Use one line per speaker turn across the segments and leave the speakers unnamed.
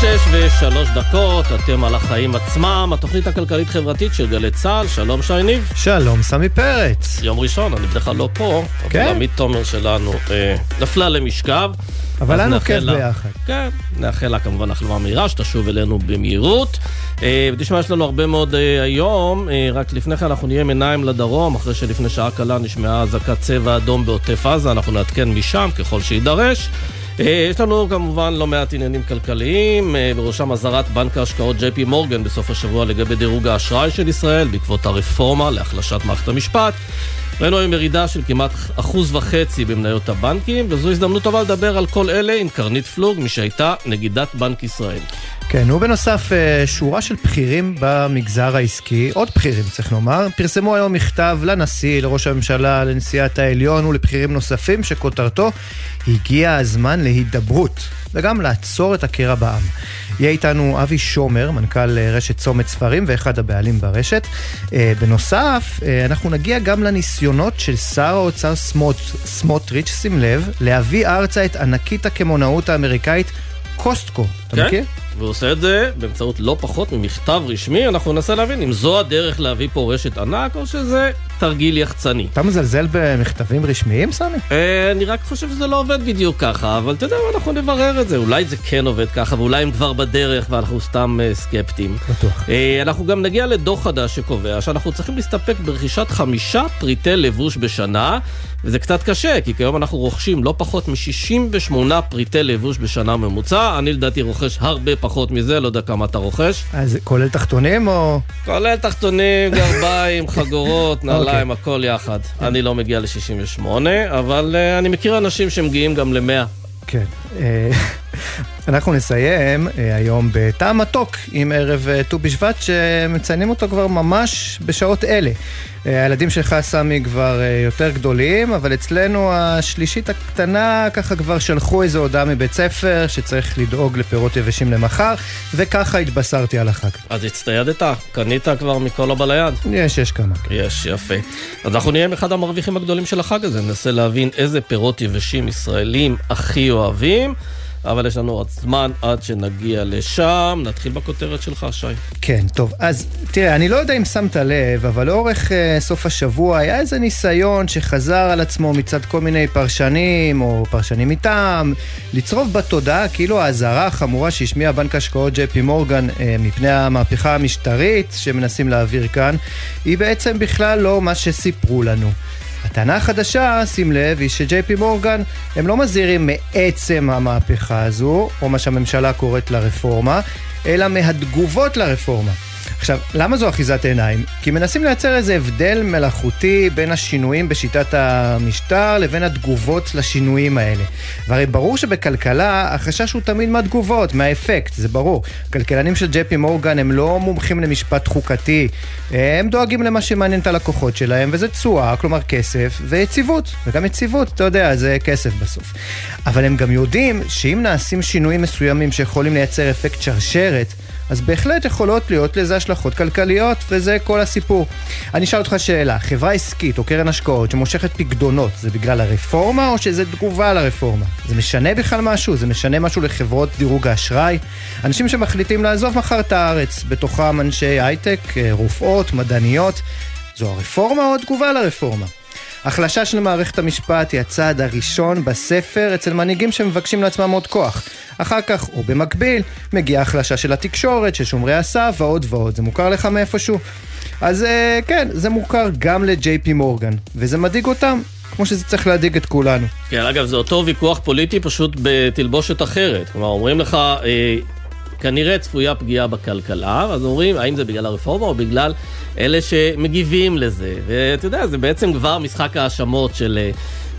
שש ושלוש דקות, אתם על החיים עצמם, התוכנית הכלכלית-חברתית של גלי צה"ל, שלום שי ניב.
שלום סמי פרץ.
יום ראשון, אני בדרך כלל לא פה,
כן?
אבל עמית תומר שלנו אה, נפלה למשכב.
אבל לנו כיף
לה-
ביחד.
כן, נאחל לה כמובן החלמה מהירה, שתשוב אלינו במהירות. אה, ותשמע, יש לנו הרבה מאוד אה, היום, אה, רק לפני כן אנחנו נהיה עם עיניים לדרום, אחרי שלפני שעה קלה נשמעה אזעקת צבע אדום בעוטף עזה, אנחנו נעדכן משם ככל שיידרש. אה, יש לנו כמובן לא מעט עניינים כלכליים, אה, בראשם אזהרת בנק ההשקעות ג'יי פי מורגן בסוף השבוע לגבי דירוג האשראי של ישראל בעקבות הרפורמה להחלשת מערכת המשפט. ראינו היום ירידה של כמעט אחוז וחצי במניות הבנקים, וזו הזדמנות טובה לדבר על כל אלה עם קרנית פלוג, מי שהייתה נגידת בנק ישראל.
כן, ובנוסף, אה, שורה של בכירים במגזר העסקי, עוד בכירים צריך לומר, פרסמו היום מכתב לנשיא, לראש הממשלה, לנשיאת העליון ולבכירים נוספים, שכותרתו הגיע הזמן להידברות, וגם לעצור את הקרע בעם. יהיה איתנו אבי שומר, מנכ"ל אה, רשת צומת ספרים ואחד הבעלים ברשת. אה, בנוסף, אה, אנחנו נגיע גם לניסיונות של שר האוצר סמוט, סמוטריץ', שים לב, להביא ארצה את ענקית הקמעונאות האמריקאית קוסטקו. אתה מכיר?
והוא עושה את זה באמצעות לא פחות ממכתב רשמי, אנחנו ננסה להבין אם זו הדרך להביא פה רשת ענק, או שזה תרגיל יחצני.
אתה מזלזל במכתבים רשמיים, סמי?
אה, אני רק חושב שזה לא עובד בדיוק ככה, אבל אתה יודע מה, אנחנו נברר את זה. אולי זה כן עובד ככה, ואולי הם כבר בדרך ואנחנו סתם אה, סקפטיים.
בטוח.
אה, אנחנו גם נגיע לדוח חדש שקובע שאנחנו צריכים להסתפק ברכישת חמישה פריטי לבוש בשנה, וזה קצת קשה, כי כיום אנחנו רוכשים לא פחות מ-68 פריטי לבוש בשנה ממוצע. אני לדעתי רוכש הרבה פחות מזה, לא יודע כמה אתה רוכש.
אז כולל תחתונים או...
כולל תחתונים, גרביים, חגורות, נעליים,
אוקיי.
הכל יחד. אני לא מגיע ל-68, אבל אה, אני מכיר אנשים שמגיעים גם ל-100.
כן. אה, אנחנו נסיים אה, היום בטעם מתוק עם ערב אה, ט"ו בשבט שמציינים אותו כבר ממש בשעות אלה. הילדים שלך, סמי, כבר יותר גדולים, אבל אצלנו השלישית הקטנה ככה כבר שלחו איזו הודעה מבית ספר שצריך לדאוג לפירות יבשים למחר, וככה התבשרתי על החג.
אז הצטיידת? קנית כבר מכל הבא ליד?
יש, יש כמה.
יש, יפה. אז אנחנו נהיה עם אחד המרוויחים הגדולים של החג הזה, ננסה להבין איזה פירות יבשים ישראלים הכי אוהבים, אבל יש לנו עוד זמן עד שנגיע לשם. נתחיל בכותרת שלך, שי.
כן, טוב. אז תראה, אני לא יודע אם שמת לב, אבל לאורך uh, סוף השבוע היה איזה ניסיון שחזר על עצמו מצד כל מיני פרשנים, או פרשנים מטעם, לצרוב בתודעה כאילו האזהרה החמורה שהשמיע בנק השקעות ג'יי פי מורגן uh, מפני המהפכה המשטרית שמנסים להעביר כאן, היא בעצם בכלל לא מה שסיפרו לנו. הטענה החדשה, שים לב, היא שג'יי פי מורגן הם לא מזהירים מעצם המהפכה הזו, או מה שהממשלה קוראת לה רפורמה, אלא מהתגובות לרפורמה. עכשיו, למה זו אחיזת עיניים? כי מנסים לייצר איזה הבדל מלאכותי בין השינויים בשיטת המשטר לבין התגובות לשינויים האלה. והרי ברור שבכלכלה החשש הוא תמיד מהתגובות, מהאפקט, זה ברור. כלכלנים של ג'יי פי מורגן הם לא מומחים למשפט חוקתי, הם דואגים למה שמעניין את הלקוחות שלהם, וזה תשואה, כלומר כסף, ויציבות. וגם יציבות, אתה יודע, זה כסף בסוף. אבל הם גם יודעים שאם נעשים שינויים מסוימים שיכולים לייצר אפקט שרשרת, אז בהחלט יכולות להיות לזה השלכות כלכליות, וזה כל הסיפור. אני אשאל אותך שאלה, חברה עסקית או קרן השקעות שמושכת פקדונות, זה בגלל הרפורמה או שזה תגובה לרפורמה? זה משנה בכלל משהו? זה משנה משהו לחברות דירוג האשראי? אנשים שמחליטים לעזוב מחר את הארץ, בתוכם אנשי הייטק, אה, רופאות, מדעניות, זו הרפורמה או התגובה לרפורמה? החלשה של מערכת המשפט היא הצעד הראשון בספר אצל מנהיגים שמבקשים לעצמם עוד כוח. אחר כך, או במקביל, מגיעה החלשה של התקשורת, של שומרי הסף ועוד ועוד. זה מוכר לך מאיפשהו? אז אה, כן, זה מוכר גם לג'יי פי מורגן, וזה מדאיג אותם, כמו שזה צריך להדאיג את כולנו.
כן, אגב, זה אותו ויכוח פוליטי פשוט בתלבושת אחרת. כלומר, אומרים לך, אה, כנראה צפויה פגיעה בכלכלה, אז אומרים, האם זה בגלל הרפורמה או בגלל אלה שמגיבים לזה. ואתה יודע, זה בעצם כבר משחק האשמות של...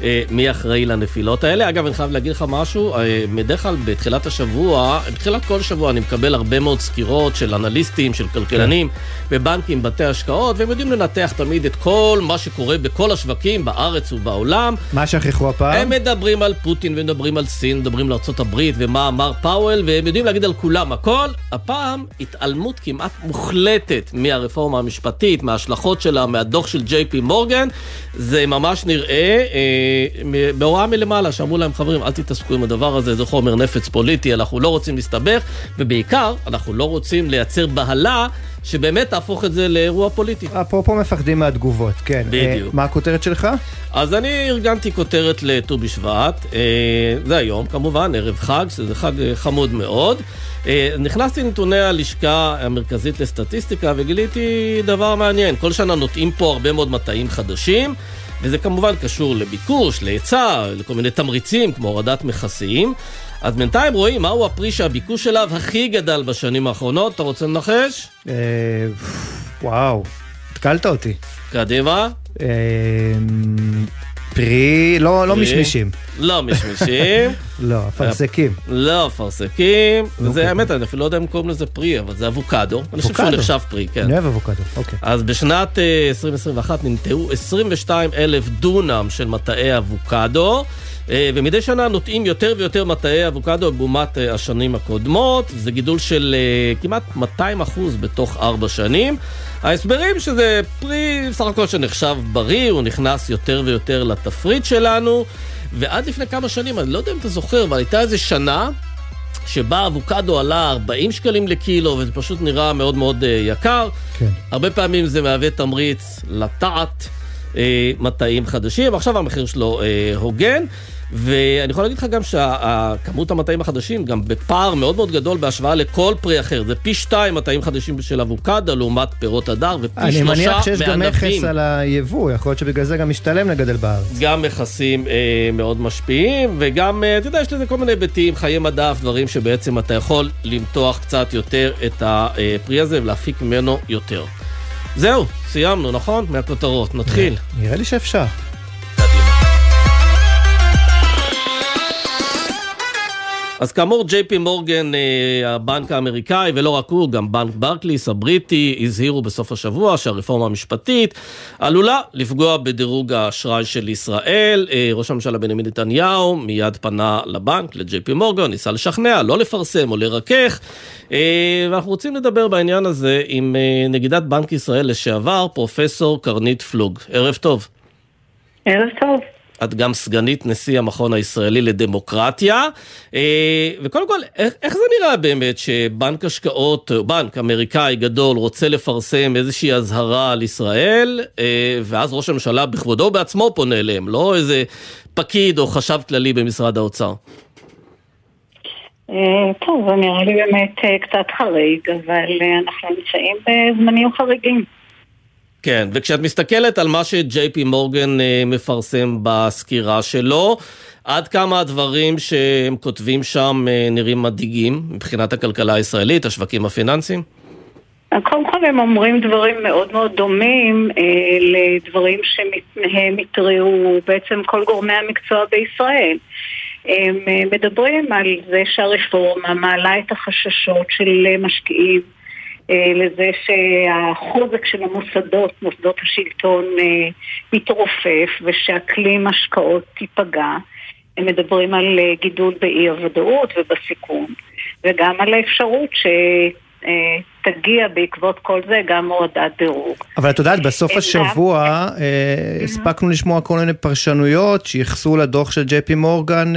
אה, מי אחראי לנפילות האלה. אגב, אני חייב להגיד לך משהו, אה, בדרך כלל בתחילת השבוע, בתחילת כל שבוע אני מקבל הרבה מאוד סקירות של אנליסטים, של כלכלנים, בבנקים, בתי השקעות, והם יודעים לנתח תמיד את כל מה שקורה בכל השווקים, בארץ ובעולם.
מה שכחו הפעם?
הם מדברים על פוטין ומדברים על סין, מדברים על ארה"ב ומה אמר פאוול, והם יודעים להגיד על כולם הכל. הפעם התעלמות כמעט מוחלטת מהרפורמה המשפטית, מההשלכות שלה, מהדוח של ג'יי פי מורגן. זה ממש נראה, אה, בהוראה מלמעלה, שאמרו להם, חברים, אל תתעסקו עם הדבר הזה, זה חומר נפץ פוליטי, אנחנו לא רוצים להסתבך, ובעיקר, אנחנו לא רוצים לייצר בהלה שבאמת תהפוך את זה לאירוע פוליטי.
אפרופו מפחדים מהתגובות, כן.
בדיוק.
מה הכותרת שלך?
אז אני ארגנתי כותרת לט"ו בשבט, זה היום כמובן, ערב חג, שזה חג חמוד מאוד. נכנסתי לנתוני הלשכה המרכזית לסטטיסטיקה וגיליתי דבר מעניין. כל שנה נוטעים פה הרבה מאוד מטעים חדשים, וזה כמובן קשור לביקוש, להיצע, לכל מיני תמריצים כמו הורדת מכסים. אז בינתיים רואים מהו הפרי שהביקוש אליו הכי גדל בשנים האחרונות. אתה רוצה לנחש?
אה, וואו, התקלת אותי.
קדימה.
אה, פרי, לא, לא משמישים.
לא משמישים.
לא, אפרסקים.
לא אפרסקים. זה האמת, אני אפילו לא יודע אם קוראים לזה פרי, אבל זה אבוקדו. אני חושב שהוא נחשב פרי, כן.
אני אוהב אבוקדו, אוקיי.
אז בשנת 2021 ננטעו 22 אלף דונם של מטעי אבוקדו. ומדי שנה נוטעים יותר ויותר מטעי אבוקדו לעומת השנים הקודמות, זה גידול של כמעט 200 אחוז בתוך ארבע שנים. ההסברים שזה פרי סך הכל שנחשב בריא, הוא נכנס יותר ויותר לתפריט שלנו, ועד לפני כמה שנים, אני לא יודע אם אתה זוכר, אבל הייתה איזה שנה שבה אבוקדו עלה 40 שקלים לקילו, וזה פשוט נראה מאוד מאוד יקר.
כן.
הרבה פעמים זה מהווה תמריץ לטעת מטעים חדשים, עכשיו המחיר שלו הוגן. ואני יכול להגיד לך גם שהכמות המטעים החדשים גם בפער מאוד מאוד גדול בהשוואה לכל פרי אחר. זה פי שתיים מטעים חדשים של אבוקדה לעומת פירות הדר, ופי שלושה
אני
מענבים.
מניח שיש גם מכס על היבוא, יכול להיות שבגלל זה גם משתלם לגדל בארץ.
גם מכסים אה, מאוד משפיעים, וגם, אה, אתה יודע, יש לזה כל מיני היבטים, חיי מדף, דברים שבעצם אתה יכול למתוח קצת יותר את הפרי הזה ולהפיק ממנו יותר. זהו, סיימנו, נכון? מהכותרות. נתחיל.
נראה לי שאפשר.
אז כאמור, ג'יי פי מורגן, הבנק האמריקאי, ולא רק הוא, גם בנק ברקליס הבריטי, הזהירו בסוף השבוע שהרפורמה המשפטית עלולה לפגוע בדירוג האשראי של ישראל. ראש הממשלה בנימין נתניהו מיד פנה לבנק, לג'יי פי מורגן, ניסה לשכנע, לא לפרסם או לרכך. ואנחנו רוצים לדבר בעניין הזה עם נגידת בנק ישראל לשעבר, פרופסור קרנית פלוג. ערב טוב.
ערב טוב.
את גם סגנית נשיא המכון הישראלי לדמוקרטיה. וקודם כל, איך, זה נראה באמת שבנק השקעות, בנק אמריקאי גדול, רוצה לפרסם איזושהי אזהרה על ישראל, ואז ראש הממשלה בכבודו בעצמו פונה אליהם, לא איזה פקיד או חשב כללי במשרד האוצר?
טוב, זה נראה לי באמת קצת חריג, אבל אנחנו נמצאים בזמנים חריגים.
כן, וכשאת מסתכלת על מה שג'יי פי מורגן מפרסם בסקירה שלו, עד כמה הדברים שהם כותבים שם נראים מדאיגים מבחינת הכלכלה הישראלית, השווקים הפיננסיים?
קודם כל הם אומרים דברים מאוד מאוד דומים אה, לדברים שמהם התריעו בעצם כל גורמי המקצוע בישראל. הם מדברים על זה שהרפורמה מעלה את החששות של משקיעים לזה שהחוזק של המוסדות, מוסדות השלטון, מתרופף ושאקלים השקעות תיפגע. הם מדברים על גידול באי הוודאות ובסיכון, וגם על האפשרות שתגיע בעקבות כל זה גם הורדת דירוג.
אבל את יודעת, בסוף השבוע הספקנו לשמוע כל מיני פרשנויות שייחסו לדוח של ג'יי פי מורגן,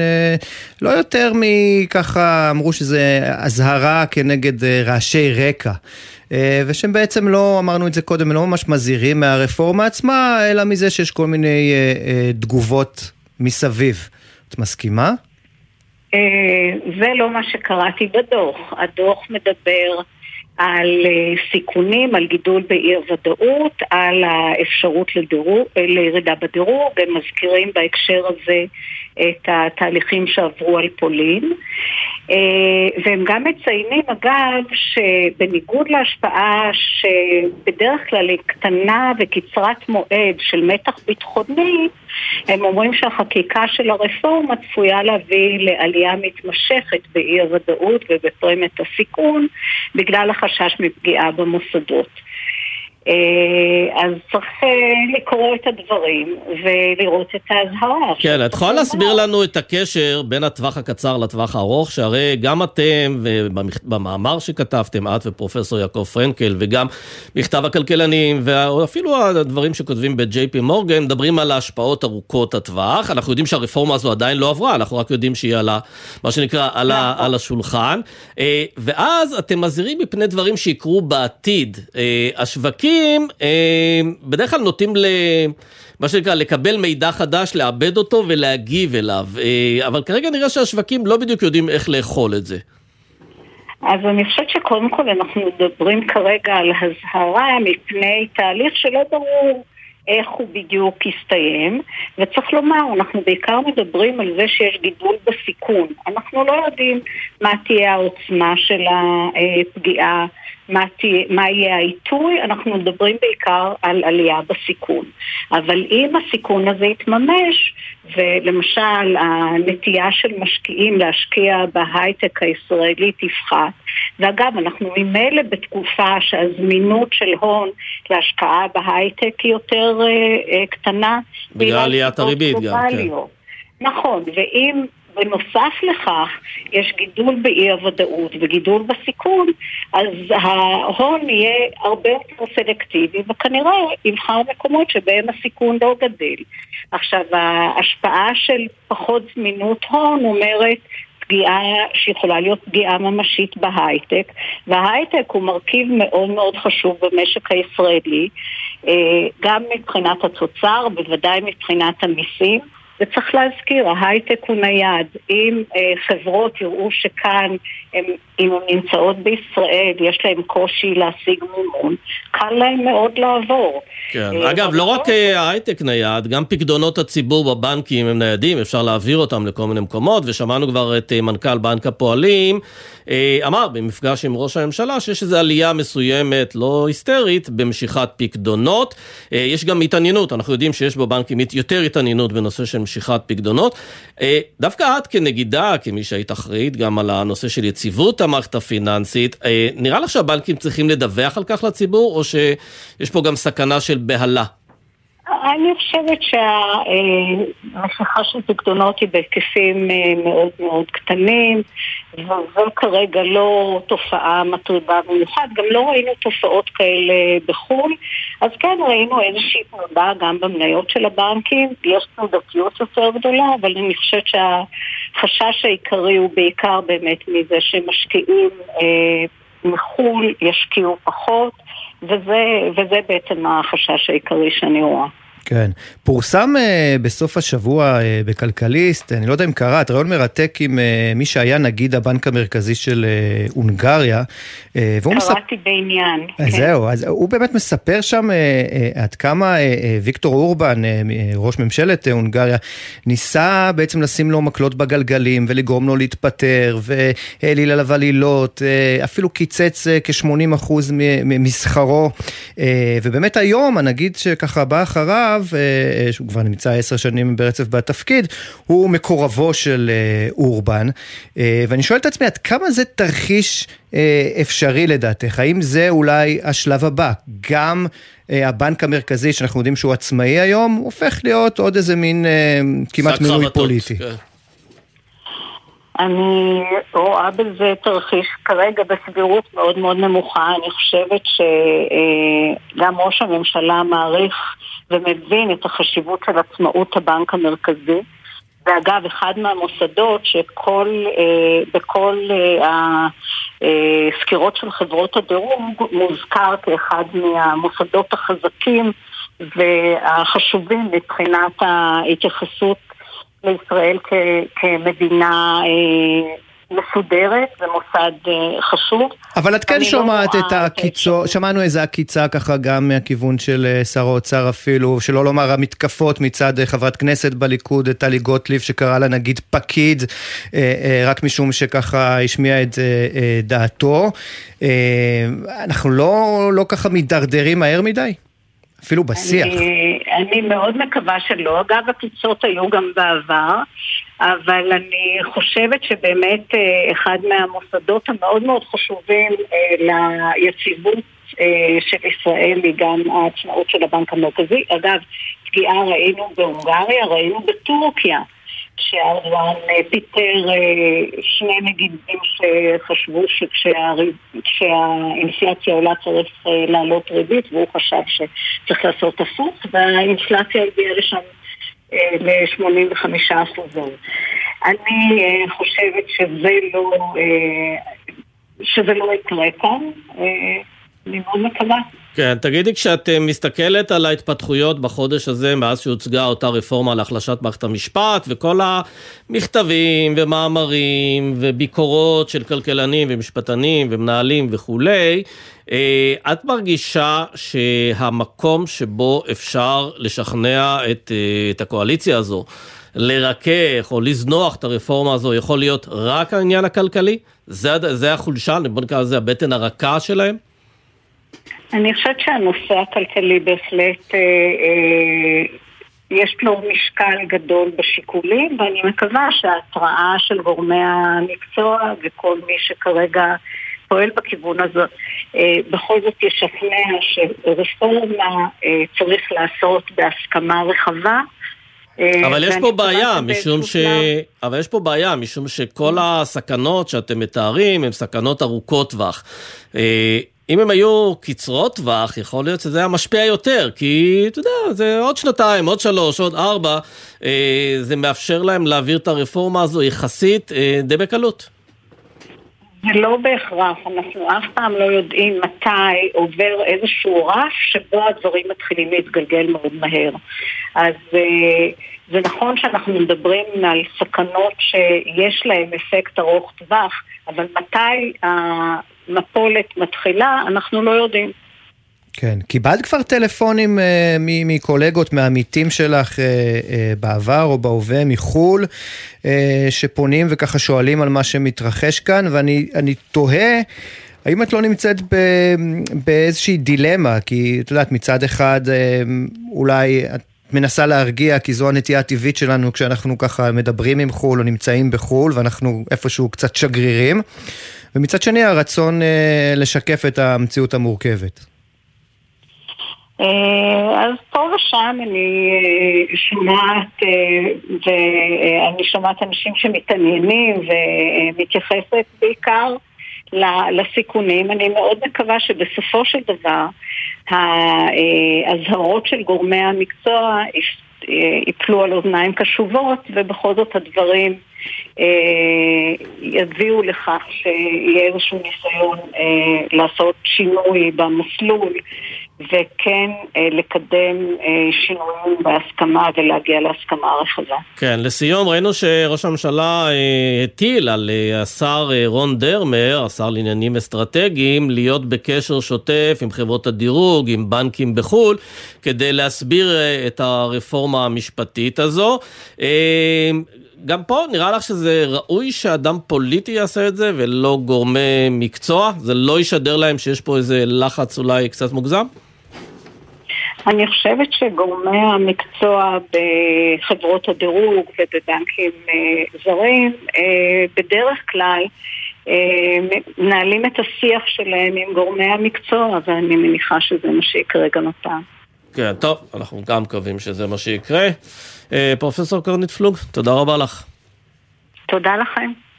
לא יותר מככה אמרו שזה אזהרה כנגד רעשי רקע. ושהם בעצם לא, אמרנו את זה קודם, לא ממש מזהירים מהרפורמה עצמה, אלא מזה שיש כל מיני תגובות מסביב. את מסכימה?
זה לא מה שקראתי בדוח. הדוח מדבר על סיכונים, על גידול באי הוודאות, על האפשרות לדירוג, לירידה בדירוג, הם מזכירים בהקשר הזה את התהליכים שעברו על פולין. והם גם מציינים אגב שבניגוד להשפעה שבדרך כלל היא קטנה וקצרת מועד של מתח ביטחוני, הם אומרים שהחקיקה של הרפורמה צפויה להביא לעלייה מתמשכת באי הוודאות ובפרמיית הסיכון בגלל החשש מפגיעה במוסדות. אה, אז צריך אה, לקרוא את הדברים ולראות את האזהרה.
כן, את יכולה להסביר לנו את הקשר בין הטווח הקצר לטווח הארוך, שהרי גם אתם, ובמאמר שכתבתם, את ופרופסור יעקב פרנקל, וגם מכתב הכלכלנים, ואפילו הדברים שכותבים ב-JP מורגן, מדברים על ההשפעות ארוכות הטווח. אנחנו יודעים שהרפורמה הזו עדיין לא עברה, אנחנו רק יודעים שהיא על ה... מה שנקרא, על, ה, נכון. על השולחן. אה, ואז אתם מזהירים מפני דברים שיקרו בעתיד. השווקים... השווקים אה, בדרך כלל נוטים ל... מה שנקרא, לקבל מידע חדש, לעבד אותו ולהגיב אליו. אה, אבל כרגע נראה שהשווקים לא בדיוק יודעים איך לאכול את זה.
אז אני חושבת שקודם כל אנחנו מדברים כרגע על הזהרה מפני תהליך שלא ברור איך הוא בדיוק יסתיים, וצריך לומר, אנחנו בעיקר מדברים על זה שיש גידול בסיכון. אנחנו לא יודעים מה תהיה העוצמה של הפגיעה, מה, תהיה, מה יהיה העיתוי, אנחנו מדברים בעיקר על עלייה בסיכון. אבל אם הסיכון הזה יתממש, ולמשל הנטייה של משקיעים להשקיע בהייטק הישראלי תפחת, ואגב, אנחנו ממילא בתקופה שהזמינות של הון להשקעה בהייטק היא יותר uh, uh, קטנה.
בגלל עליית הריבית גם, כן.
נכון, ואם בנוסף לכך, יש גידול באי הוודאות וגידול בסיכון, אז ההון יהיה הרבה יותר סלקטיבי וכנראה יבחר מקומות שבהם הסיכון לא גדל. עכשיו, ההשפעה של פחות זמינות הון אומרת פגיעה שיכולה להיות פגיעה ממשית בהייטק, וההייטק הוא מרכיב מאוד מאוד חשוב במשק הישראלי, אה, גם מבחינת התוצר, בוודאי מבחינת המיסים. וצריך להזכיר, ההייטק הוא נייד. אם אה, חברות יראו שכאן, הם, אם הן נמצאות בישראל, יש להן קושי להשיג מימון, קל להן מאוד לעבור.
כן, אה, אגב, לא רק אה, ההייטק נייד, גם פקדונות הציבור בבנקים הם ניידים, אפשר להעביר אותם לכל מיני מקומות, ושמענו כבר את אה, מנכ"ל בנק הפועלים, אמר במפגש עם ראש הממשלה שיש איזו עלייה מסוימת, לא היסטרית, במשיכת פקדונות. אה, יש גם התעניינות, אנחנו יודעים שיש בבנקים יותר התעניינות בנושא של משיכת פקדונות. אה, דווקא את כנגידה, כמי שהיית אחראית גם על הנושא של יציבות המערכת הפיננסית, נראה לך שהבנקים צריכים לדווח על כך לציבור, או שיש פה גם סכנה של בהלה?
אני חושבת שהמשיכה של פקדונות היא בהיקפים אה, מאוד מאוד קטנים וזו כרגע לא תופעה מטרידה במיוחד, גם לא ראינו תופעות כאלה בחו"ל. אז כן ראינו איזושהי תנודה גם במניות של הבנקים, יש תנודתיות יותר גדולה אבל אני חושבת שהחשש העיקרי הוא בעיקר באמת מזה שמשקיעים אה, מחו"ל ישקיעו פחות וזה, וזה בעצם החשש העיקרי שאני רואה.
כן. פורסם uh, בסוף השבוע uh, בכלכליסט, אני לא יודע אם קראת, רעיון מרתק עם uh, מי שהיה נגיד הבנק המרכזי של uh, הונגריה.
Uh, קראתי מספ... בעניין.
Uh, כן. זהו, אז הוא באמת מספר שם uh, uh, עד כמה uh, uh, ויקטור אורבן, uh, ראש ממשלת uh, הונגריה, ניסה בעצם לשים לו מקלות בגלגלים ולגרום לו להתפטר, והעליל עליו עלילות, uh, אפילו קיצץ uh, כ-80% משכרו, uh, ובאמת היום הנגיד שככה בא אחריו, עכשיו, אה, אה, שהוא כבר נמצא עשר שנים ברצף בתפקיד, הוא מקורבו של אה, אורבן. ואני שואל את עצמי, עד כמה זה תרחיש אפשרי לדעתך? האם זה אולי השלב הבא? גם הבנק המרכזי, שאנחנו יודעים שהוא עצמאי היום, הופך להיות עוד איזה מין כמעט מינוי פוליטי. כן.
אני רואה בזה תרחיש כרגע בסבירות מאוד מאוד נמוכה. אני חושבת שגם ראש הממשלה מעריך ומבין את החשיבות של עצמאות הבנק המרכזי. ואגב, אחד מהמוסדות שכל, אה, בכל אה, הסקירות של חברות הדירוג מוזכר כאחד מהמוסדות החזקים והחשובים מבחינת ההתייחסות לישראל כ- כמדינה אה, מסודרת, זה מוסד אה, חשוב.
אבל את כן לא שומעת לא את הקיצו, שמענו איזה עקיצה ככה גם מהכיוון של אה, שר האוצר אפילו, שלא לומר המתקפות מצד אה, חברת כנסת בליכוד, טלי גוטליב, שקרא לה נגיד פקיד, רק משום שככה השמיע את דעתו. אנחנו לא, לא ככה מידרדרים מהר מדי? אפילו בשיח.
אני, אני מאוד מקווה שלא. אגב, הקיצות היו גם בעבר. אבל אני חושבת שבאמת אחד מהמוסדות המאוד מאוד חשובים ליציבות של ישראל היא גם העצמאות של הבנק המרכזי. אגב, פגיעה ראינו בהונגריה, ראינו בטורקיה. שארדואן פיטר שני נגידים שחשבו שכשהאינפלציה עולה צריך לעלות ריבית והוא חשב שצריך לעשות הפוך והאינפלציה הגיעה לשם ל-85 אחוזים. אני חושבת שזה לא, שזה לא יקרה כאן, אני מאוד מקווה.
כן, תגידי, כשאת אה, מסתכלת על ההתפתחויות בחודש הזה, מאז שהוצגה אותה רפורמה להחלשת מערכת המשפט, וכל המכתבים ומאמרים וביקורות של כלכלנים ומשפטנים ומנהלים וכולי, אה, את מרגישה שהמקום שבו אפשר לשכנע את, אה, את הקואליציה הזו לרכך או לזנוח את הרפורמה הזו יכול להיות רק העניין הכלכלי? זה, זה החולשה, בוא נקרא לזה הבטן הרכה שלהם?
אני חושבת שהנושא הכלכלי בהחלט, אה, אה, יש לו משקל גדול בשיקולים, ואני מקווה שההתראה של גורמי המקצוע וכל מי שכרגע פועל בכיוון הזה, אה, בכל זאת ישכנע שרפורמה אה, צריך לעשות בהסכמה רחבה.
אה, אבל יש פה בעיה, משום ש... אבל יש פה בעיה, משום שכל הסכנות שאתם מתארים הן סכנות ארוכות טווח. אם הם היו קצרות טווח, יכול להיות שזה היה משפיע יותר, כי אתה יודע, זה עוד שנתיים, עוד שלוש, עוד ארבע, זה מאפשר להם להעביר את הרפורמה הזו יחסית די בקלות.
זה לא בהכרח, אנחנו אף פעם לא יודעים מתי עובר איזשהו רף שבו הדברים מתחילים להתגלגל מאוד מהר. אז אה, זה נכון שאנחנו מדברים על סכנות שיש להן אפקט ארוך טווח, אבל מתי המפולת מתחילה, אנחנו לא יודעים.
כן, קיבלת כבר טלפונים uh, מקולגות, מעמיתים שלך uh, uh, בעבר או בהווה מחו"ל, uh, שפונים וככה שואלים על מה שמתרחש כאן, ואני תוהה, האם את לא נמצאת ב, באיזושהי דילמה? כי את יודעת, מצד אחד uh, אולי את מנסה להרגיע, כי זו הנטייה הטבעית שלנו כשאנחנו ככה מדברים עם חו"ל או נמצאים בחו"ל, ואנחנו איפשהו קצת שגרירים. ומצד שני הרצון אה, לשקף את המציאות המורכבת.
אה, אז פה ושם אני אה, שומעת, ואני שומעת אנשים שמתעניינים ומתייחסת בעיקר לסיכונים. אני מאוד מקווה שבסופו של דבר האזהרות של גורמי המקצוע ייפלו על אוזניים קשובות ובכל זאת הדברים אה, יביאו לכך שיהיה איזשהו ניסיון אה, לעשות שינוי במסלול וכן אה, לקדם שינויים בהסכמה ולהגיע להסכמה רחבה.
כן, לסיום ראינו שראש הממשלה הטיל על השר רון דרמר, השר לעניינים אסטרטגיים, להיות בקשר שוטף עם חברות הדירוג, עם בנקים בחו"ל, כדי להסביר את הרפורמה המשפטית הזו. גם פה נראה לך שזה ראוי שאדם פוליטי יעשה את זה ולא גורמי מקצוע? זה לא ישדר להם שיש פה איזה לחץ אולי קצת מוגזם?
אני חושבת שגורמי המקצוע בחברות הדירוג ובבנקים אה, זרים אה, בדרך כלל אה, מנהלים את השיח שלהם עם גורמי המקצוע ואני מניחה שזה מה שיקרה גם הפעם.
כן, טוב, אנחנו גם מקווים שזה מה שיקרה. אה, פרופסור קרנית פלוג, תודה רבה לך.
תודה לכם.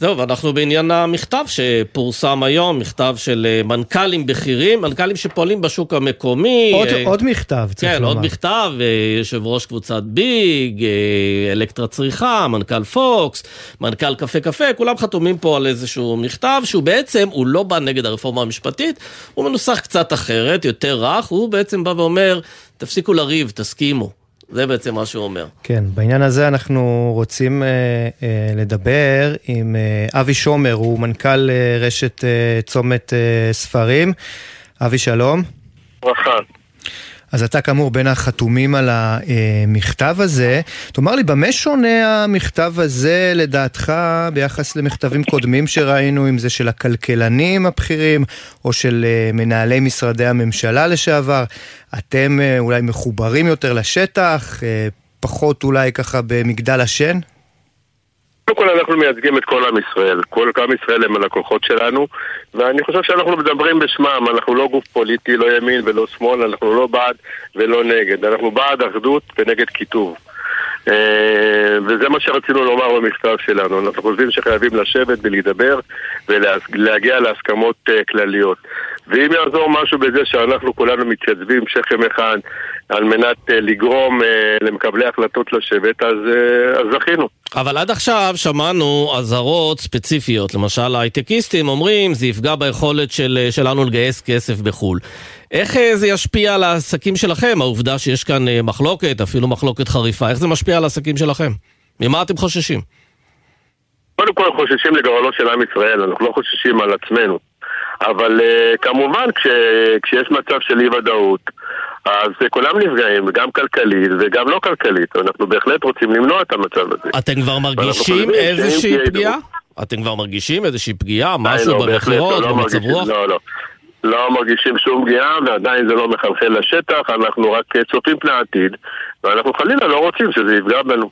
זהו, ואנחנו בעניין המכתב שפורסם היום, מכתב של אה, מנכ"לים בכירים, מנכ"לים שפועלים בשוק המקומי.
עוד, אה, עוד מכתב,
צריך כן, לומר. כן, עוד מכתב, אה, יושב ראש קבוצת ביג, אלקטרה צריכה, מנכ"ל פוקס, מנכ"ל קפה קפה, כולם חתומים פה על איזשהו מכתב, שהוא בעצם, הוא לא בא נגד הרפורמה המשפטית, הוא מנוסח קצת אחרת, יותר רך, הוא בעצם בא ואומר, תפסיקו לריב, תסכימו. זה בעצם מה שהוא אומר.
כן, בעניין הזה אנחנו רוצים אה, אה, לדבר עם אה, אבי שומר, הוא מנכ"ל אה, רשת אה, צומת אה, ספרים. אבי, שלום.
ברכה.
אז אתה כאמור בין החתומים על המכתב הזה. תאמר לי, במה שונה המכתב הזה לדעתך ביחס למכתבים קודמים שראינו, אם זה של הכלכלנים הבכירים או של אה, מנהלי משרדי הממשלה לשעבר? אתם אה, אולי מחוברים יותר לשטח, אה, פחות אולי ככה במגדל השן?
קודם כל אנחנו מייצגים את כל עם ישראל, כל עם ישראל הם הלקוחות שלנו ואני חושב שאנחנו מדברים בשמם, אנחנו לא גוף פוליטי, לא ימין ולא שמאל, אנחנו לא בעד ולא נגד, אנחנו בעד אחדות ונגד קיטוב. אה, וזה מה שרצינו לומר במכתב שלנו, אנחנו חושבים שחייבים לשבת ולהידבר ולהגיע להסכמות אה, כלליות. ואם יעזור משהו בזה שאנחנו כולנו מתייצבים שכם אחד על מנת uh, לגרום uh, למקבלי החלטות לשבת, אז, uh, אז זכינו.
אבל עד עכשיו שמענו אזהרות ספציפיות, למשל ההייטקיסטים אומרים זה יפגע ביכולת של, שלנו לגייס כסף בחו"ל. איך זה ישפיע על העסקים שלכם, העובדה שיש כאן מחלוקת, אפילו מחלוקת חריפה, איך זה משפיע על העסקים שלכם? ממה אתם חוששים?
קודם כל חוששים לגורלו של עם ישראל, אנחנו לא חוששים על עצמנו. אבל uh, כמובן כש, כשיש מצב של אי ודאות אז כולם נפגעים, גם כלכלית וגם לא כלכלית. אנחנו בהחלט רוצים למנוע את המצב הזה.
אתם כבר מרגישים איזושהי פגיעה? אתם כבר מרגישים איזושהי פגיעה? משהו לא, במכירות, לא, לא במצב רוח?
לא, לא. לא מרגישים שום פגיעה ועדיין זה לא מחלחל לשטח, אנחנו רק צופים פני העתיד ואנחנו חלילה לא רוצים שזה יפגע בנו.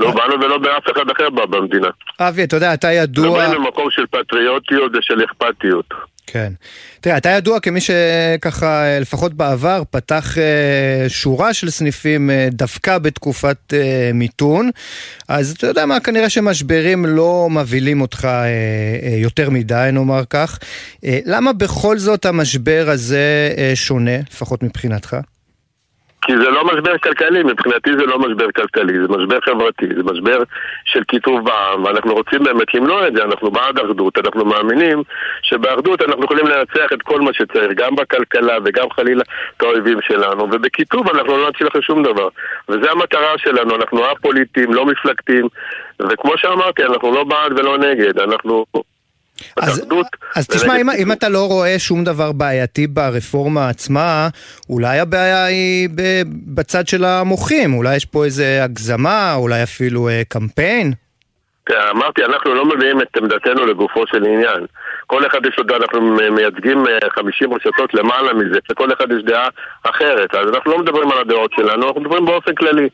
לא בנו ולא באף אחד אחר במדינה.
אבי, אתה יודע, אתה ידוע...
זה במקום של פטריוטיות ושל אכפתיות.
כן. תראה, אתה ידוע כמי שככה, לפחות בעבר, פתח אה, שורה של סניפים אה, דווקא בתקופת אה, מיתון, אז אתה יודע מה, כנראה שמשברים לא מבהילים אותך יותר מדי, נאמר כך. למה בכל זאת המשבר הזה שונה, לפחות מבחינתך?
כי זה לא משבר כלכלי, מבחינתי זה לא משבר כלכלי, זה משבר חברתי, זה משבר של קיטוב בעם, ואנחנו רוצים באמת למנוע את זה, אנחנו בעד אחדות, אנחנו מאמינים שבאחדות אנחנו יכולים לנצח את כל מה שצריך, גם בכלכלה וגם חלילה את האויבים שלנו, ובקיטוב אנחנו לא נצליח לשום דבר. וזו המטרה שלנו, אנחנו א-פוליטיים, לא מפלגתיים, וכמו שאמרתי, אנחנו לא בעד ולא נגד, אנחנו
אז, אז תשמע, אם, אם אתה לא רואה שום דבר בעייתי ברפורמה עצמה, אולי הבעיה היא בצד של המוחים, אולי יש פה איזה הגזמה, אולי אפילו אה, קמפיין?
כן, אמרתי, אנחנו לא מביאים את עמדתנו לגופו של עניין. כל אחד יש לו דעה, אנחנו מייצגים 50 אה, רשתות למעלה מזה, לכל אחד יש דעה אחרת. אז אנחנו לא מדברים על הדעות שלנו, אנחנו מדברים באופן כללי.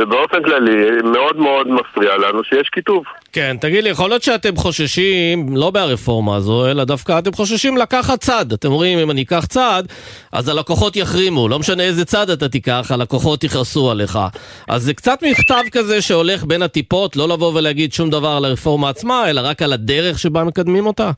ובאופן כללי מאוד מאוד מפריע לנו שיש כיתוב.
כן, תגיד לי, יכול להיות שאתם חוששים, לא מהרפורמה הזו, אלא דווקא אתם חוששים לקחת צד. אתם אומרים, אם אני אקח צד, אז הלקוחות יחרימו. לא משנה איזה צד אתה תיקח, הלקוחות יכעסו עליך. אז זה קצת מכתב כזה שהולך בין הטיפות, לא לבוא ולהגיד שום דבר על הרפורמה עצמה, אלא רק על הדרך שבה מקדמים אותה.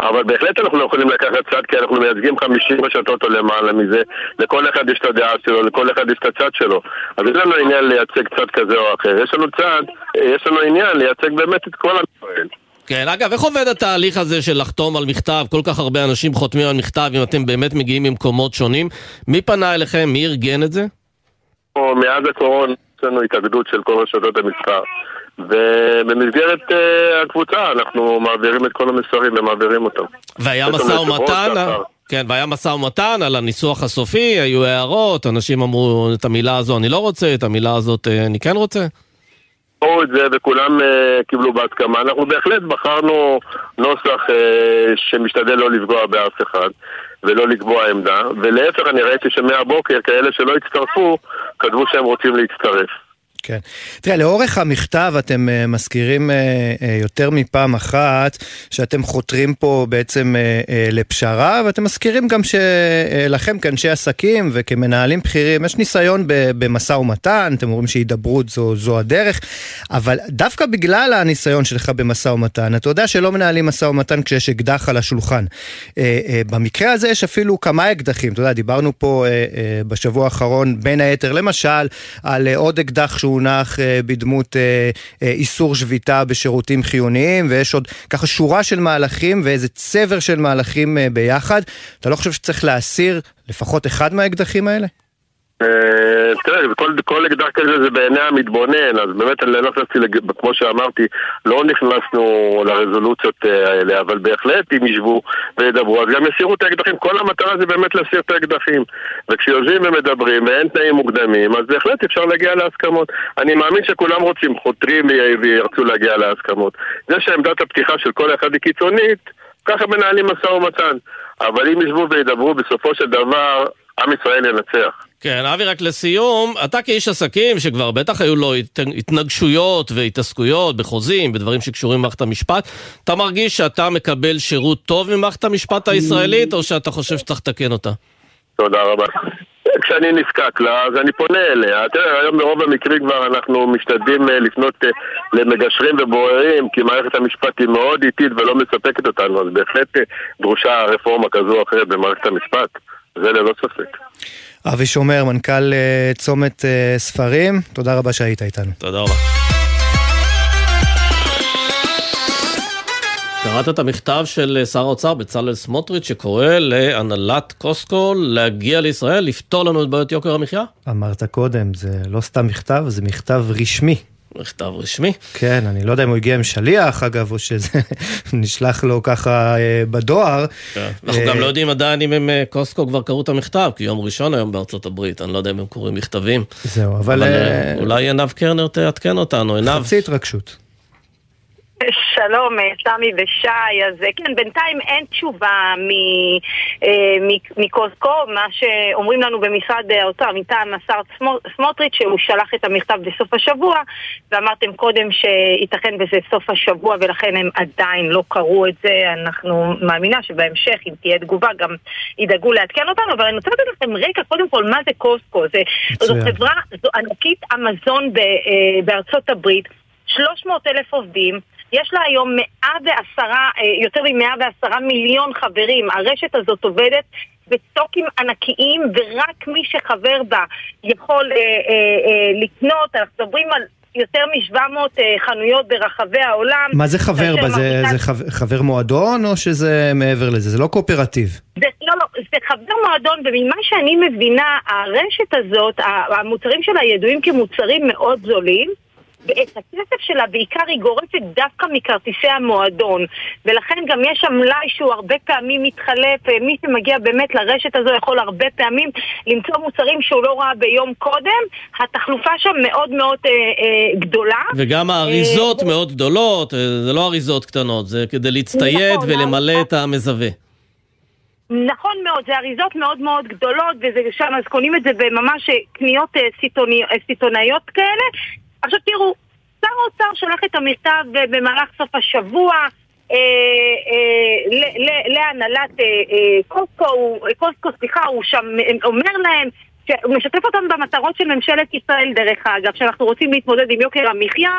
אבל בהחלט אנחנו לא יכולים לקחת צד כי אנחנו מייצגים 50 רשתות או למעלה מזה לכל אחד יש את הדעה שלו, לכל אחד יש את הצד שלו אז אין לנו עניין לייצג צד כזה או אחר יש לנו צד, יש לנו עניין לייצג באמת את כל עם ישראל
כן, אגב, איך עובד התהליך הזה של לחתום על מכתב? כל כך הרבה אנשים חותמים על מכתב, אם אתם באמת מגיעים ממקומות שונים. מי פנה אליכם? מי ארגן את זה?
מאז הקורונה יש לנו התאגדות של כל רשתות המסחר. ובמסגרת uh, הקבוצה אנחנו מעבירים את כל המסרים ומעבירים אותם.
והיה משא ומתן? כן, והיה משא ומתן על הניסוח הסופי, היו הערות, אנשים אמרו את המילה הזו אני לא רוצה, את המילה הזאת uh, אני כן רוצה?
ראו את זה וכולם uh, קיבלו בהסכמה. אנחנו בהחלט בחרנו נוסח uh, שמשתדל לא לפגוע באף אחד ולא לקבוע עמדה, ולהפך אני ראיתי שמהבוקר כאלה שלא הצטרפו כתבו שהם רוצים להצטרף.
כן. תראה, לאורך המכתב אתם uh, מזכירים uh, uh, יותר מפעם אחת שאתם חותרים פה בעצם uh, uh, לפשרה, ואתם מזכירים גם שלכם uh, כאנשי עסקים וכמנהלים בכירים יש ניסיון במשא ומתן, אתם אומרים שהידברות זו, זו הדרך, אבל דווקא בגלל הניסיון שלך במשא ומתן, אתה יודע שלא מנהלים משא ומתן כשיש אקדח על השולחן. Uh, uh, במקרה הזה יש אפילו כמה אקדחים, אתה יודע, דיברנו פה uh, uh, בשבוע האחרון בין היתר למשל על uh, עוד אקדח שהוא שהונח אה, בדמות אה, אה, איסור שביתה בשירותים חיוניים, ויש עוד ככה שורה של מהלכים ואיזה צבר של מהלכים ביחד. אתה לא חושב שצריך להסיר לפחות אחד מהאקדחים האלה?
אה, תראה, כל אקדח כזה זה בעיני המתבונן, אז באמת אני לא נכנסתי, כמו שאמרתי, לא נכנסנו לרזולוציות אה, האלה, אבל בהחלט אם ישבו וידברו, אז גם יסירו את האקדחים. כל המטרה זה באמת להסיר את האקדחים. וכשיושבים ומדברים ואין תנאים מוקדמים, אז בהחלט אפשר להגיע להסכמות. אני מאמין שכולם רוצים, חותרים וירצו להגיע להסכמות. זה שעמדת הפתיחה של כל אחד היא קיצונית, ככה מנהלים משא ומתן. אבל אם ישבו וידברו, בסופו של דבר, עם ישראל ינצח.
כן, אבי, רק לסיום, אתה כאיש עסקים, שכבר בטח היו לו התנגשויות והתעסקויות בחוזים, בדברים שקשורים למערכת המשפט, אתה מרגיש שאתה מקבל שירות טוב ממערכת המשפט הישראלית, או שאתה חושב שצריך לתקן אותה?
תודה רבה. כשאני נזקק לה, אז אני פונה אליה. תראה, היום ברוב המקרים כבר אנחנו משתדלים אה, לפנות אה, למגשרים ובוררים, כי מערכת המשפט היא מאוד איטית ולא מספקת אותנו, אז בהחלט אה, דרושה רפורמה כזו או אחרת במערכת המשפט. זה ללא ספק.
אבי שומר, מנכ"ל צומת ספרים, תודה רבה שהיית איתנו.
תודה רבה. קראת את המכתב של שר האוצר בצלאל סמוטריץ' שקורא להנהלת קוסקו להגיע לישראל, לפתור לנו את בעיות יוקר המחיה?
אמרת קודם, זה לא סתם מכתב, זה מכתב רשמי.
מכתב רשמי.
כן, אני לא יודע אם הוא הגיע עם שליח אגב, או שזה נשלח לו ככה אה, בדואר.
כן. אנחנו גם לא יודעים עדיין אם הם אה, קוסקו כבר קראו את המכתב, כי יום ראשון היום בארצות הברית, אני לא יודע אם הם קוראים מכתבים.
זהו, אבל... אבל
אה... אולי עינב קרנר תעדכן אותנו, עינב.
חצי התרגשות.
שלום, אה, סמי ושי. אז אה, כן, בינתיים אין תשובה אה, מקוסקו, מה שאומרים לנו במשרד האוצר מטעם השר סמוטריץ', שהוא שלח את המכתב בסוף השבוע, ואמרתם קודם שייתכן וזה סוף השבוע ולכן הם עדיין לא קראו את זה. אנחנו מאמינה שבהמשך, אם תהיה תגובה, גם ידאגו לעדכן אותנו, אבל אני רוצה לתת לכם רקע, קודם כל, מה זה קוסקו? זה, זו חברה, זו ענקית המזון בארצות הברית. 300 אלף עובדים, יש לה היום 110, אה, יותר מ-110 מיליון חברים. הרשת הזאת עובדת בסטוקים ענקיים, ורק מי שחבר בה יכול אה, אה, אה, לקנות. אנחנו מדברים על יותר מ-700 אה, חנויות ברחבי העולם.
מה זה חבר בה? זה, זה חבר, חבר מועדון או שזה מעבר לזה? זה לא קואופרטיב.
זה, לא, לא, זה חבר מועדון, וממה שאני מבינה, הרשת הזאת, המוצרים שלה ידועים כמוצרים מאוד זולים. את הכסף שלה בעיקר היא גורפת דווקא מכרטיסי המועדון. ולכן גם יש שם מלאי שהוא הרבה פעמים מתחלף אה, מי שמגיע באמת לרשת הזו יכול הרבה פעמים למצוא מוצרים שהוא לא ראה ביום קודם. התחלופה שם מאוד מאוד אה, אה, גדולה.
וגם האריזות אה, מאוד גדולות, אה, זה לא אריזות קטנות, זה כדי להצטייד נכון, ולמלא נכון. את המזווה.
נכון מאוד, זה אריזות מאוד מאוד גדולות, וזה שם, אז קונים את זה בממש קניות סיטונאיות כאלה, עכשיו תראו, שר האוצר שלח את המכתב במהלך סוף השבוע אה, אה, להנהלת אה, קוסקו, קוסקו, סליחה, הוא שם אומר להם הוא משתף אותם במטרות של ממשלת ישראל, דרך אגב, שאנחנו רוצים להתמודד עם יוקר המחיה,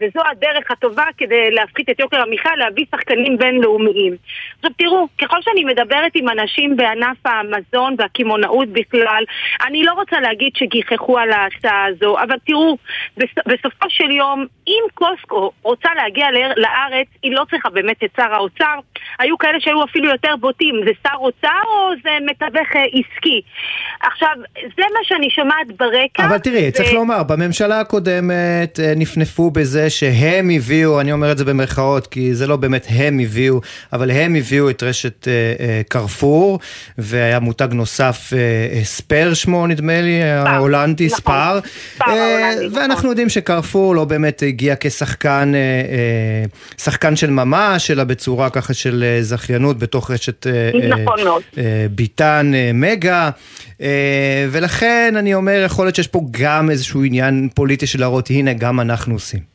וזו הדרך הטובה כדי להפחית את יוקר המחיה, להביא שחקנים בינלאומיים. עכשיו תראו, ככל שאני מדברת עם אנשים בענף המזון והקמעונאות בכלל, אני לא רוצה להגיד שגיחכו על ההצעה הזו, אבל תראו, בסופו של יום, אם קוסקו רוצה להגיע לארץ, היא לא צריכה באמת את שר האוצר. היו כאלה שהיו אפילו יותר בוטים, זה שר אוצר או זה מתווך אה, עסקי? עכשיו, זה מה שאני שומעת ברקע.
אבל תראי, ו... צריך לומר, בממשלה הקודמת אה, נפנפו בזה שהם הביאו, אני אומר את זה במרכאות, כי זה לא באמת הם הביאו, אבל הם הביאו את רשת קרפור, אה, אה, והיה מותג נוסף, ספר שמו נדמה לי, ההולנדי, נכון. ספר. ואנחנו נכון. יודעים שקרפור לא באמת הגיע כשחקן, שחקן של ממש, אלא בצורה ככה של זכיינות בתוך רשת נכון ביטן מגה. ולכן אני אומר, יכול להיות שיש פה גם איזשהו עניין פוליטי של להראות, הנה, גם אנחנו עושים.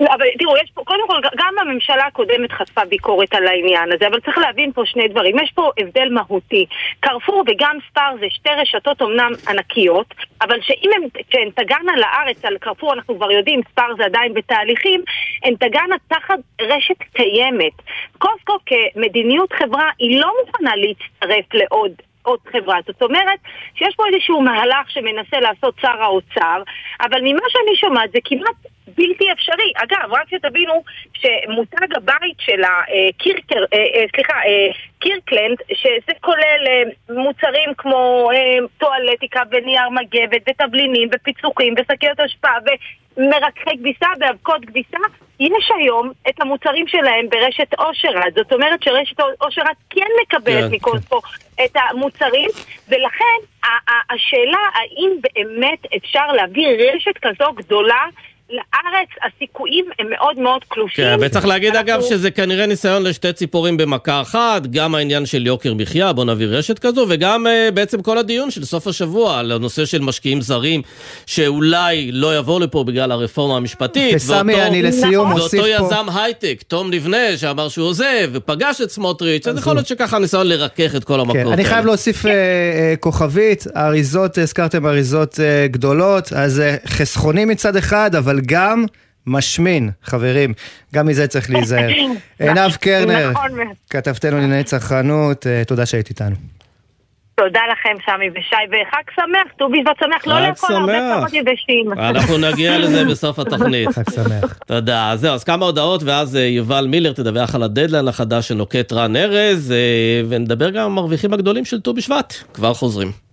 אבל תראו, יש פה, קודם כל, גם הממשלה הקודמת חשפה ביקורת על העניין הזה, אבל צריך להבין פה שני דברים. יש פה הבדל מהותי. קרפור וגם ספר זה שתי רשתות אמנם ענקיות, אבל שאם הן, כשהן תגענה לארץ, על קרפור אנחנו כבר יודעים, ספר זה עדיין בתהליכים, הן תגענה תחת רשת קיימת. קוסקו כמדיניות חברה היא לא מוכנה להצטרף לעוד עוד חברה. זאת אומרת שיש פה איזשהו מהלך שמנסה לעשות שר האוצר, אבל ממה שאני שומעת זה כמעט בלתי אפשרי. אגב, רק שתבינו שמותג הבית שלה, אה, אה, אה, סליחה, קירקלנד, שזה כולל מוצרים כמו טואלטיקה ונייר מגבת ותבלינים ופיצוחים ושקיות אשפה ומרקחי כביסה ואבקות כביסה, יש היום את המוצרים שלהם ברשת אושרת. זאת אומרת שרשת אושרת כן מקבלת כן, מקוספו כן. את המוצרים, ולכן השאלה האם באמת אפשר להביא רשת כזו גדולה לארץ הסיכויים הם מאוד מאוד קלושים.
כן, וצריך להגיד
אנחנו...
אגב שזה כנראה ניסיון לשתי ציפורים במכה אחת, גם העניין של יוקר מחיה, בוא נביא רשת כזו, וגם uh, בעצם כל הדיון של סוף השבוע על הנושא של משקיעים זרים, שאולי לא יבואו לפה בגלל הרפורמה המשפטית.
וסמי, אני לסיום
מוסיף
פה...
ואותו יזם הייטק, תום לבנה, שאמר שהוא עוזב, ופגש את סמוטריץ', אז יכול להיות שככה ניסיון לרכך את כל המקום.
כן, אני חייב להוסיף uh, uh, כוכבית, אריזות, הזכרתם אריזות גדולות, אז uh, חסכוני מצד אחד, אבל גם... משמין, חברים, גם מזה צריך להיזהר. עינב קרנר,
נכון
כתבתנו לענייני צרכנות, תודה שהיית איתנו.
תודה לכם, סמי ושי, וחג שמח, ט"ו בשבט שמח, לא לאכול הרבה פירות יבשים.
אנחנו נגיע לזה בסוף התוכנית.
חג שמח.
תודה. אז זהו, אז כמה הודעות, ואז יובל מילר תדווח על הדדליין החדש שנוקט רן ארז, ונדבר גם על המרוויחים הגדולים של ט"ו בשבט. כבר חוזרים.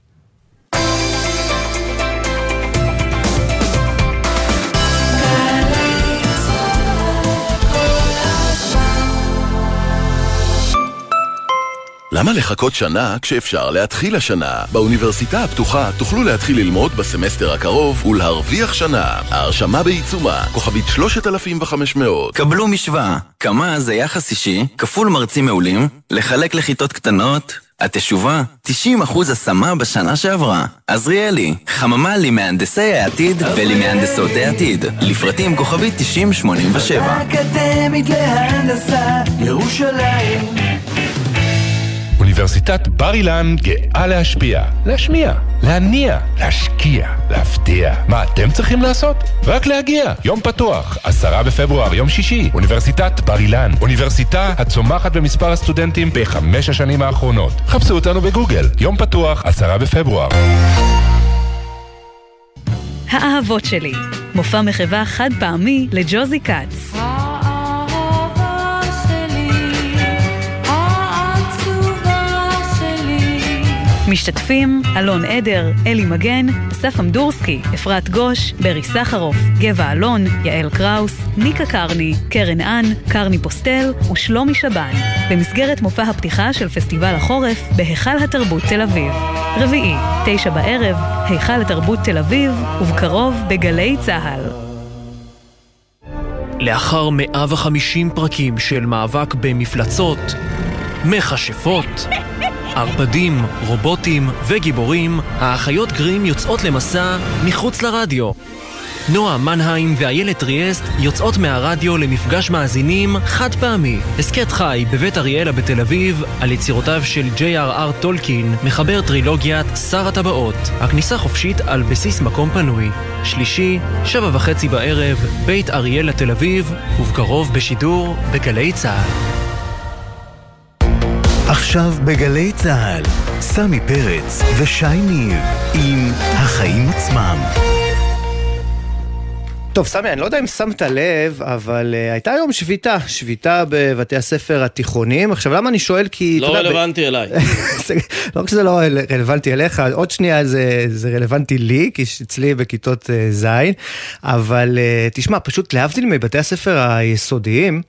למה לחכות שנה כשאפשר להתחיל השנה? באוניברסיטה הפתוחה תוכלו להתחיל ללמוד בסמסטר הקרוב ולהרוויח שנה. ההרשמה בעיצומה, כוכבית 3500.
קבלו משוואה, כמה זה יחס אישי, כפול מרצים מעולים, לחלק לכיתות קטנות, התשובה, 90% השמה בשנה שעברה. עזריאלי, חממה למהנדסי העתיד ולמהנדסות העתיד. לפרטים כוכבית 9087.
האקדמית להנדסה, ירושלים.
אוניברסיטת בר אילן גאה להשפיע, להשמיע, להניע, להשקיע, להפתיע. מה אתם צריכים לעשות? רק להגיע. יום פתוח, עשרה בפברואר, יום שישי, אוניברסיטת בר אילן. אוניברסיטה הצומחת במספר הסטודנטים בחמש השנים האחרונות. חפשו אותנו בגוגל. יום פתוח, עשרה בפברואר.
האהבות שלי, מופע מחווה חד פעמי לג'וזי כץ. משתתפים אלון עדר, אלי מגן, אסף אמדורסקי, אפרת גוש, ברי סחרוף, גבע אלון, יעל קראוס, ניקה קרני, קרן אן, קרני פוסטל ושלומי שבן, במסגרת מופע הפתיחה של פסטיבל החורף בהיכל התרבות תל אביב. רביעי, תשע בערב, היכל התרבות תל אביב, ובקרוב בגלי צה"ל.
לאחר 150 פרקים של מאבק במפלצות, מכשפות, ערפדים, רובוטים וגיבורים, האחיות גרים יוצאות למסע מחוץ לרדיו. נועה מנהיים ואיילת טריאסט יוצאות מהרדיו למפגש מאזינים חד פעמי. הסכת חי בבית אריאלה בתל אביב על יצירותיו של J.R.R. טולקין, מחבר טרילוגיית שר הטבעות. הכניסה חופשית על בסיס מקום פנוי. שלישי, שבע וחצי בערב, בית אריאלה תל אביב, ובקרוב בשידור בגלי צה"ל.
עכשיו בגלי צה"ל, סמי פרץ ושי ניר עם החיים עצמם.
טוב, סמי, אני לא יודע אם שמת לב, אבל uh, הייתה היום שביתה, שביתה בבתי הספר התיכוניים. עכשיו, למה אני שואל? כי...
לא רלוונטי ב... אליי.
לא רק שזה לא רלוונטי אליך, עוד שנייה זה, זה רלוונטי לי, כי אצלי בכיתות uh, ז', אבל אה, תשמע, פשוט להבדיל מבתי הספר היסודיים,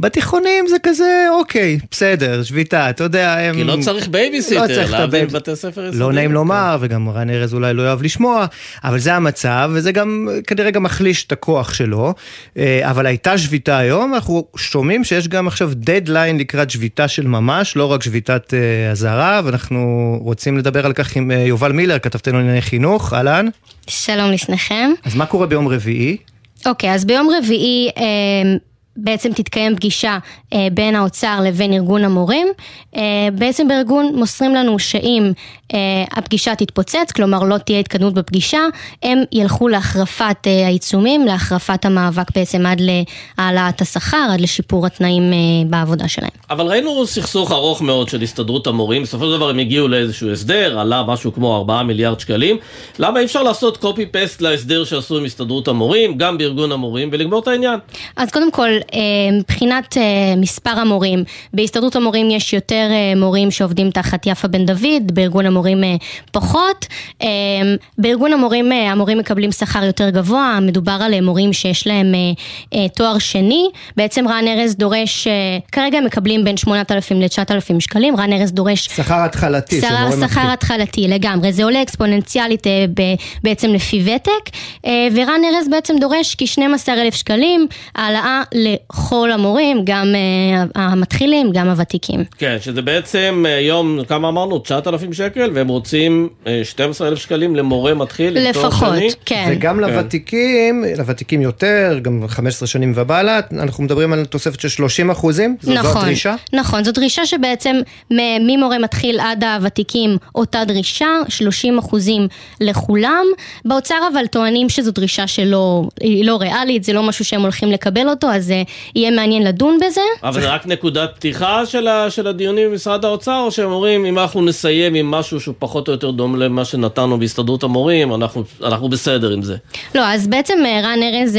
בתיכונים זה כזה, אוקיי, בסדר, שביתה, אתה יודע, הם...
כי לא צריך בייביסיטר, לא צריך להבין בתי ספר יסודיים.
לא נעים לומר, כן. וגם רן ארז אולי לא יאהב לשמוע, אבל זה המצב, וזה גם כנראה גם מחליש את הכוח שלו. אה, אבל הייתה שביתה היום, אנחנו שומעים שיש גם עכשיו דדליין לקראת שביתה של ממש, לא רק שביתת אה, אזהרה, ואנחנו רוצים לדבר על כך עם אה, יובל מילר, כתבתנו לענייני חינוך, אהלן.
שלום לשניכם.
אז מה קורה ביום רביעי?
אוקיי, אז ביום רביעי... בעצם תתקיים פגישה אה, בין האוצר לבין ארגון המורים. אה, בעצם בארגון מוסרים לנו שאם אה, הפגישה תתפוצץ, כלומר לא תהיה התקדמות בפגישה, הם ילכו להחרפת אה, העיצומים, להחרפת המאבק בעצם עד להעלאת השכר, עד לשיפור התנאים אה, בעבודה שלהם.
אבל ראינו סכסוך ארוך מאוד של הסתדרות המורים, בסופו של דבר הם הגיעו לאיזשהו הסדר, עלה משהו כמו 4 מיליארד שקלים. למה אי אפשר לעשות קופי פסט להסדר שעשו עם הסתדרות המורים, גם בארגון המורים, ולגמור את העניין?
אז קודם כל, מבחינת מספר המורים, בהסתדרות המורים יש יותר מורים שעובדים תחת יפה בן דוד, בארגון המורים פחות. בארגון המורים, המורים מקבלים שכר יותר גבוה, מדובר על מורים שיש להם תואר שני. בעצם רן ארז דורש, כרגע הם מקבלים בין 8,000 ל-9,000 שקלים, רן ארז דורש...
שכר התחלתי,
שכר, שכר התחלתי לגמרי, זה עולה אקספוננציאלית בעצם לפי ותק, ורן ארז בעצם דורש כ-12,000 שקלים, העלאה לכל המורים, גם המתחילים, גם הוותיקים.
כן, שזה בעצם היום, כמה אמרנו? 9,000 שקל, והם רוצים 12,000 שקלים למורה מתחיל,
לפחות, כן.
וגם כן. לוותיקים, לוותיקים יותר, גם 15 שנים ומעלה, אנחנו מדברים על תוספת של 30 אחוזים, זו,
נכון,
זו הדרישה?
נכון, זו דרישה שבעצם ממורה מתחיל עד הוותיקים אותה דרישה, 30 אחוזים לכולם. באוצר אבל טוענים שזו דרישה שלא, היא לא ריאלית, זה לא משהו שהם הולכים לקבל אותו, אז uh, יהיה מעניין לדון בזה.
אבל זה רק נקודת פתיחה של, ה, של הדיונים במשרד האוצר, או שהם אומרים אם אנחנו נסיים עם משהו שהוא פחות או יותר דומה למה שנתנו בהסתדרות המורים, אנחנו, אנחנו בסדר עם זה.
לא, אז בעצם רן ארז,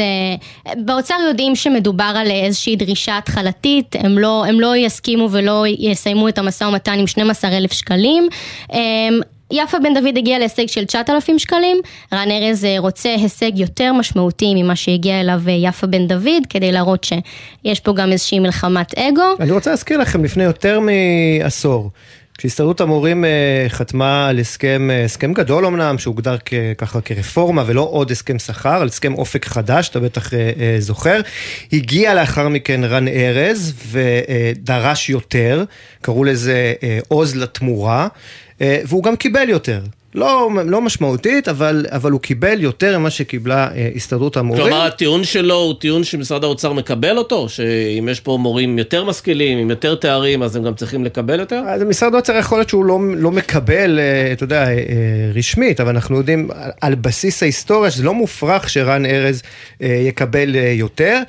באוצר יודעים שמדובר על איזושהי דרישה התחלתית, הם לא, הם לא יסכימו ולא יסיימו את המשא ומתן עם 12,000 שקלים. יפה בן דוד הגיע להישג של 9,000 שקלים, רן ארז רוצה הישג יותר משמעותי ממה שהגיע אליו יפה בן דוד, כדי להראות שיש פה גם איזושהי מלחמת אגו.
אני רוצה להזכיר לכם, לפני יותר מעשור, כשהסתדרות המורים חתמה על הסכם, הסכם גדול אמנם, שהוגדר ככה כרפורמה ולא עוד הסכם שכר, על הסכם אופק חדש, אתה בטח זוכר, הגיע לאחר מכן רן ארז ודרש יותר, קראו לזה עוז לתמורה, והוא גם קיבל יותר. לא, לא משמעותית, אבל, אבל הוא קיבל יותר ממה שקיבלה אה, הסתדרות המורים.
כלומר, הטיעון שלו הוא טיעון שמשרד האוצר מקבל אותו? שאם יש פה מורים יותר משכילים, עם יותר תארים, אז הם גם צריכים לקבל יותר?
אז משרד האוצר יכול להיות שהוא לא, לא מקבל, אה, אתה יודע, אה, רשמית, אבל אנחנו יודעים על בסיס ההיסטוריה שזה לא מופרך שרן ארז אה, יקבל אה, יותר.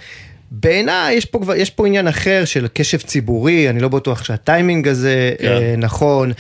בעיניי יש, יש פה עניין אחר של קשב ציבורי, אני לא בטוח שהטיימינג הזה כן. אה, נכון.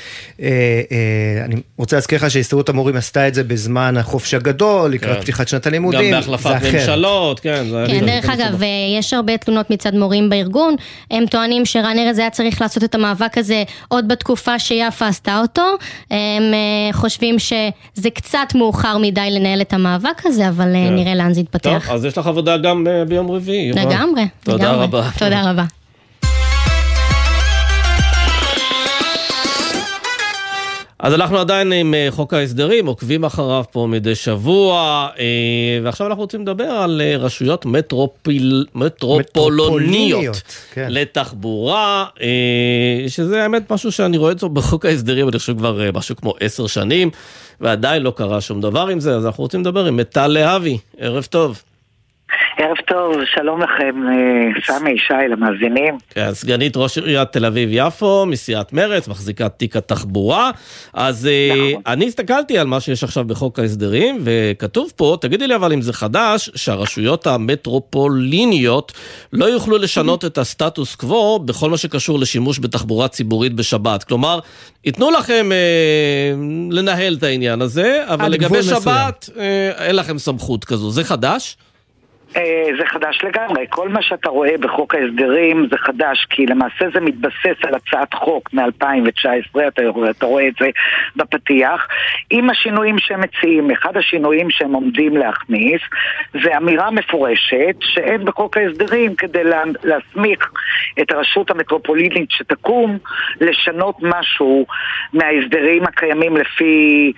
אה, אה, אני רוצה להזכיר לך שהסתדרות המורים עשתה את זה בזמן החופש הגדול, לקראת כן. פתיחת שנת הלימודים.
גם בהחלפת ממשלות, כן.
זה כן, דרך אגב, אה, יש הרבה תלונות מצד מורים בארגון, הם טוענים שרן ארז היה צריך לעשות את המאבק הזה עוד בתקופה שיפה עשתה אותו. הם אה, חושבים שזה קצת מאוחר מדי לנהל את המאבק הזה, אבל אה, כן. נראה לאן זה יתפתח.
טוב, אז יש לך עבודה גם ביום רביעי.
לגמרי. לגמרי.
תודה
לגמרי.
רבה.
תודה רבה.
אז אנחנו עדיין עם חוק ההסדרים, עוקבים אחריו פה מדי שבוע, ועכשיו אנחנו רוצים לדבר על רשויות מטרופיל, מטרופולוניות
כן.
לתחבורה, שזה האמת משהו שאני רואה את זה בחוק ההסדרים, אני חושב כבר משהו כמו עשר שנים, ועדיין לא קרה שום דבר עם זה, אז אנחנו רוצים לדבר עם מטל להבי, ערב טוב.
ערב טוב, שלום לכם, סמי, שי, למאזינים.
כן, סגנית ראש עיריית תל אביב-יפו, מסיעת מרצ, מחזיקת תיק התחבורה. אז נכון. אני הסתכלתי על מה שיש עכשיו בחוק ההסדרים, וכתוב פה, תגידי לי אבל אם זה חדש, שהרשויות המטרופוליניות לא יוכלו לשנות את הסטטוס קוו בכל מה שקשור לשימוש בתחבורה ציבורית בשבת. כלומר, ייתנו לכם אה, לנהל את העניין הזה, אבל לגבי שבת אה, אין לכם סמכות כזו. זה חדש?
זה חדש לגמרי, כל מה שאתה רואה בחוק ההסדרים זה חדש כי למעשה זה מתבסס על הצעת חוק מ-2019, אתה, אתה רואה את זה בפתיח עם השינויים שהם מציעים, אחד השינויים שהם עומדים להכניס זה אמירה מפורשת שאין בחוק ההסדרים כדי לה, להסמיך את הרשות המטרופולינית שתקום לשנות משהו מההסדרים הקיימים לפי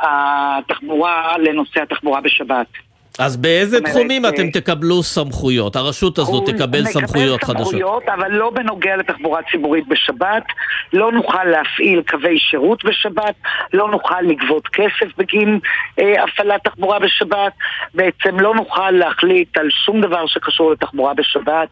התחבורה לנושא התחבורה בשבת
אז באיזה תחומים אתם תקבלו סמכויות? הרשות הזאת תקבל סמכויות חדשות.
נקבל סמכויות, אבל לא בנוגע לתחבורה ציבורית בשבת. לא נוכל להפעיל קווי שירות בשבת, לא נוכל לגבות כסף בגין אה, הפעלת תחבורה בשבת. בעצם לא נוכל להחליט על שום דבר שקשור לתחבורה בשבת.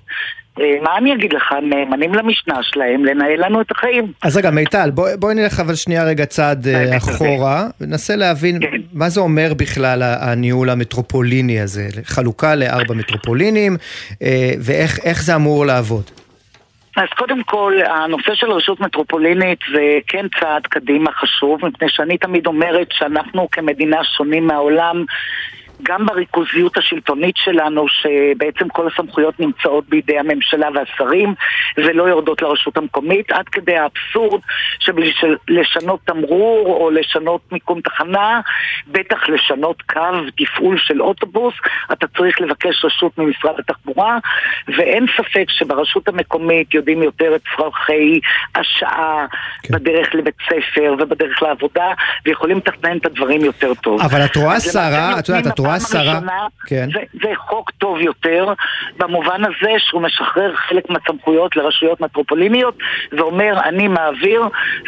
מה אני אגיד לך, נאמנים למשנה שלהם לנהל לנו את החיים.
אז רגע, מיטל, בואי בוא נלך אבל שנייה רגע צעד אחורה, וננסה להבין כן. מה זה אומר בכלל הניהול המטרופוליני הזה, חלוקה לארבע מטרופולינים, ואיך זה אמור לעבוד.
אז קודם כל, הנושא של רשות מטרופולינית זה כן צעד קדימה חשוב, מפני שאני תמיד אומרת שאנחנו כמדינה שונים מהעולם גם בריכוזיות השלטונית שלנו, שבעצם כל הסמכויות נמצאות בידי הממשלה והשרים ולא יורדות לרשות המקומית, עד כדי האבסורד שבשביל לשנות תמרור או לשנות מיקום תחנה, בטח לשנות קו תפעול של אוטובוס, אתה צריך לבקש רשות ממשרד התחבורה, ואין ספק שברשות המקומית יודעים יותר את צרכי השעה כן. בדרך לבית ספר ובדרך לעבודה, ויכולים לתכנן את הדברים יותר טוב.
אבל את רואה שרה, את יודעת, את רואה שרה,
כן. זה, זה חוק טוב יותר, במובן הזה שהוא משחרר חלק מהסמכויות לרשויות מטרופוליניות, ואומר, אני מעביר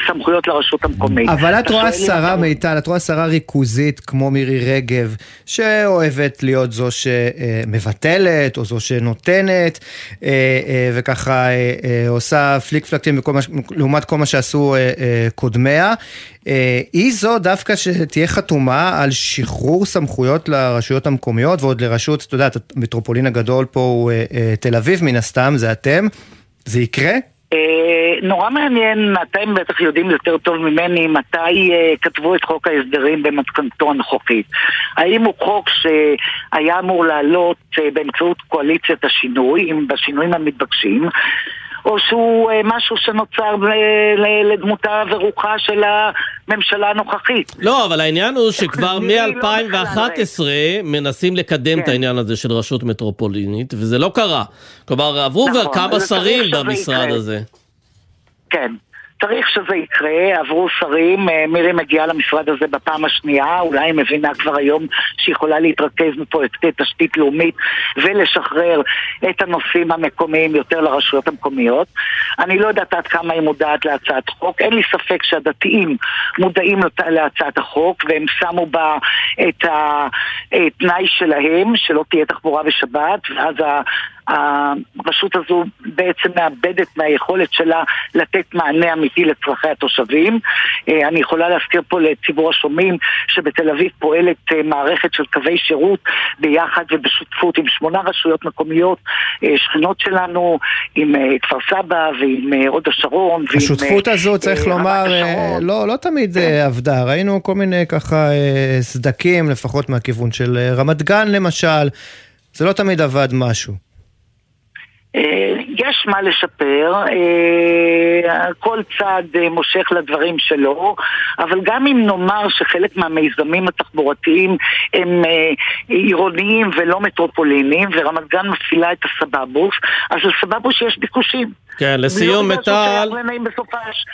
סמכויות לרשות המקומית.
אבל את רואה שרה, מיטל, את רואה שרה ריכוזית כמו מירי רגב, שאוהבת להיות זו שמבטלת, או זו שנותנת, אה, אה, וככה אה, עושה פליק פלקטים לעומת כל מה שעשו קודמיה. היא זו דווקא שתהיה חתומה על שחרור סמכויות לרשויות המקומיות ועוד לרשות, אתה יודע, המטרופולין הגדול פה הוא תל אביב מן הסתם, זה אתם. זה יקרה?
אה, נורא מעניין, אתם בטח יודעים יותר טוב ממני מתי אה, כתבו את חוק ההסדרים במתכונתו הנוכחית. האם הוא חוק שהיה אמור לעלות אה, באמצעות קואליציית השינוי, בשינויים המתבקשים, או שהוא אה, משהו שנוצר לדמותה ורוחה של הממשלה הנוכחית.
לא, אבל העניין הוא שכבר מ-2011 מנסים לקדם את כן. העניין הזה של רשות מטרופולינית, וזה לא קרה. כלומר, עברו כבר נכון, כמה שרים במשרד הזה.
כן. צריך שזה יקרה, עברו שרים, אה, מירי מגיעה למשרד הזה בפעם השנייה, אולי היא מבינה כבר היום שהיא יכולה להתרכז מפרויקטי תשתית לאומית ולשחרר את הנושאים המקומיים יותר לרשויות המקומיות. אני לא יודעת עד כמה היא מודעת להצעת חוק, אין לי ספק שהדתיים מודעים להצעת החוק והם שמו בה את התנאי שלהם, שלא תהיה תחבורה בשבת, ואז הרשות הזו בעצם מאבדת מהיכולת שלה לתת מענה אמיתי לצרכי התושבים. אה, אני יכולה להזכיר פה לציבור השומעים שבתל אביב פועלת אה, מערכת של קווי שירות ביחד ובשותפות עם שמונה רשויות מקומיות אה, שכנות שלנו, עם כפר סבא ועם הוד השרון.
השותפות הזו, צריך לומר, לא, לא תמיד כן. עבדה. ראינו כל מיני ככה סדקים, לפחות מהכיוון של רמת גן למשל. זה לא תמיד עבד משהו.
אה, יש מה לשפר, אה, כל צד אה, מושך לדברים שלו, אבל גם אם נאמר שחלק מהמיזמים התחבורתיים הם עירוניים ולא מטרופוליניים, ורמת גן מפעילה את הסבבוס, אז לסבבוס יש ביקושים.
כן, לסיום מטל,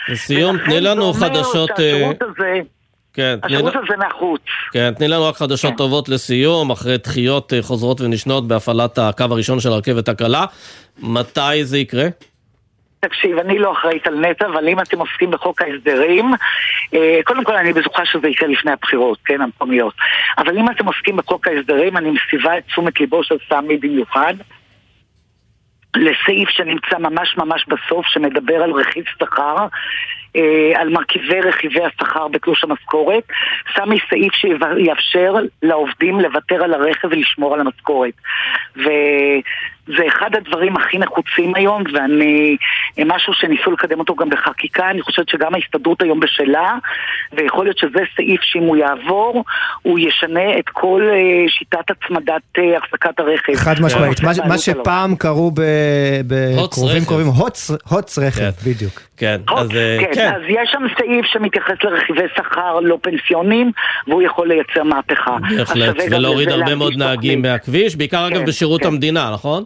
לסיום תני לנו חדשות...
כן, השירות תני... הזה נחוץ.
כן, תני לנו רק חדשות כן. טובות לסיום, אחרי דחיות חוזרות ונשנות בהפעלת הקו הראשון של הרכבת הקלה. מתי זה יקרה?
תקשיב, אני לא אחראית על נטע, אבל אם אתם עוסקים בחוק ההסדרים, אה, קודם כל אני בטוחה שזה יקרה לפני הבחירות, כן, המקומיות. אבל אם אתם עוסקים בחוק ההסדרים, אני מסיבה את תשומת ליבו של סמי במיוחד. לסעיף שנמצא ממש ממש בסוף, שמדבר על רכיב שכר, אה, על מרכיבי רכיבי השכר בתלוש המשכורת, שמי סעיף שיאפשר לעובדים לוותר על הרכב ולשמור על המשכורת. ו... זה אחד הדברים הכי נחוצים היום, ואני, משהו שניסו לקדם אותו גם בחקיקה, אני חושבת שגם ההסתדרות היום בשלה, ויכול להיות שזה סעיף שאם הוא יעבור, הוא ישנה את כל אה, שיטת הצמדת אה, החזקת הרכב.
חד משמעית, מה, מה שפעם קראו בקרובים קרובים, הוץ רכב, כן. בדיוק.
כן,
אז אה, כן, כן. אז יש שם סעיף שמתייחס לרכיבי שכר לא פנסיונים, והוא יכול לייצר מהפכה.
בהחלט, ולהוריד הרבה מאוד נהגים מהכביש, בעיקר אגב כן, בשירות כן. המדינה, נכון?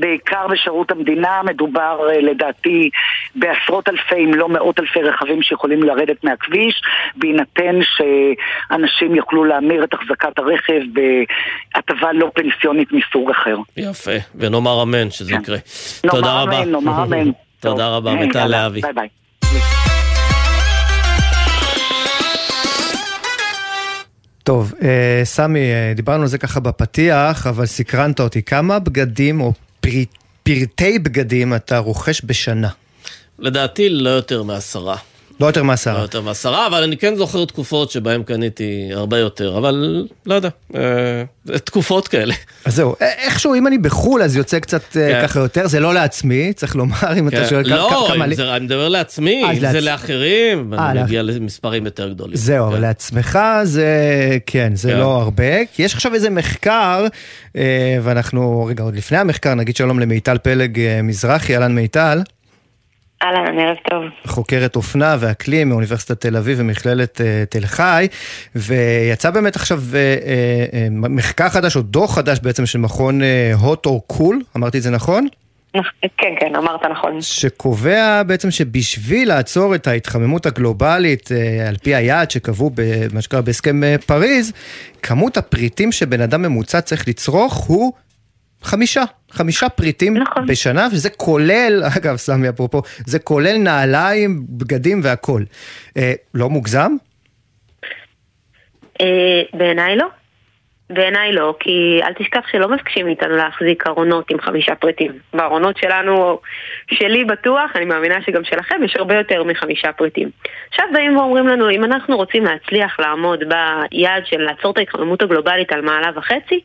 בעיקר בשירות המדינה, מדובר אה, לדעתי בעשרות אלפי אם לא מאות אלפי רכבים שיכולים לרדת מהכביש, בהינתן שאנשים יוכלו להמיר את החזקת הרכב בהטבה לא פנסיונית מסוג אחר.
יפה, ונאמר אמן שזה כן. יקרה.
תודה רבה. נאמר אמן.
תודה רבה, מיטל להבי.
ביי ביי.
טוב, אה, סמי, אה, דיברנו על זה ככה בפתיח, אבל סקרנת אותי. כמה בגדים או פרטי בגדים אתה רוכש בשנה?
לדעתי לא יותר מעשרה.
לא יותר מעשרה.
לא יותר מעשרה, אבל אני כן זוכר תקופות שבהן קניתי הרבה יותר, אבל לא יודע, אה, תקופות כאלה.
אז זהו, א- איכשהו אם אני בחו"ל אז יוצא קצת אה,
כן.
ככה יותר, זה לא לעצמי, צריך לומר, אם אתה
כן.
שואל כ-
לא,
כמה
אם
לי...
זה- אני מדבר לעצמי,
אה,
אם זה
לעצ-
לאחרים,
אה,
אני
לאח-
מגיע למספרים יותר גדולים.
זהו, אבל לעצמך זה, כן, זה
כן.
לא הרבה. כי יש עכשיו איזה מחקר, אה, ואנחנו, רגע, עוד לפני המחקר, נגיד שלום למיטל פלג אה, מזרחי, אהלן מיטל.
אהלן, ערב טוב.
חוקרת אופנה ואקלים מאוניברסיטת תל אביב ומכללת אה, תל חי, ויצא באמת עכשיו אה, אה, מחקר חדש, או דוח חדש בעצם של מכון hot or cool, אמרתי את זה נכון?
כן, כן, אמרת נכון.
שקובע בעצם שבשביל לעצור את ההתחממות הגלובלית על פי היעד שקבעו במה שקרה בהסכם פריז, כמות הפריטים שבן אדם ממוצע צריך לצרוך הוא חמישה, חמישה פריטים נכון. בשנה, וזה כולל, אגב, סמי אפרופו, זה כולל נעליים, בגדים והכול. אה, לא מוגזם?
אה, בעיניי לא. בעיניי לא, כי אל תשכח שלא מבקשים מאיתנו להחזיק ארונות עם חמישה פריטים. בארונות שלנו, שלי בטוח, אני מאמינה שגם שלכם, יש הרבה יותר מחמישה פריטים. עכשיו באים ואומרים לנו, אם אנחנו רוצים להצליח לעמוד ביעד של לעצור את ההתחממות הגלובלית על מעלה וחצי,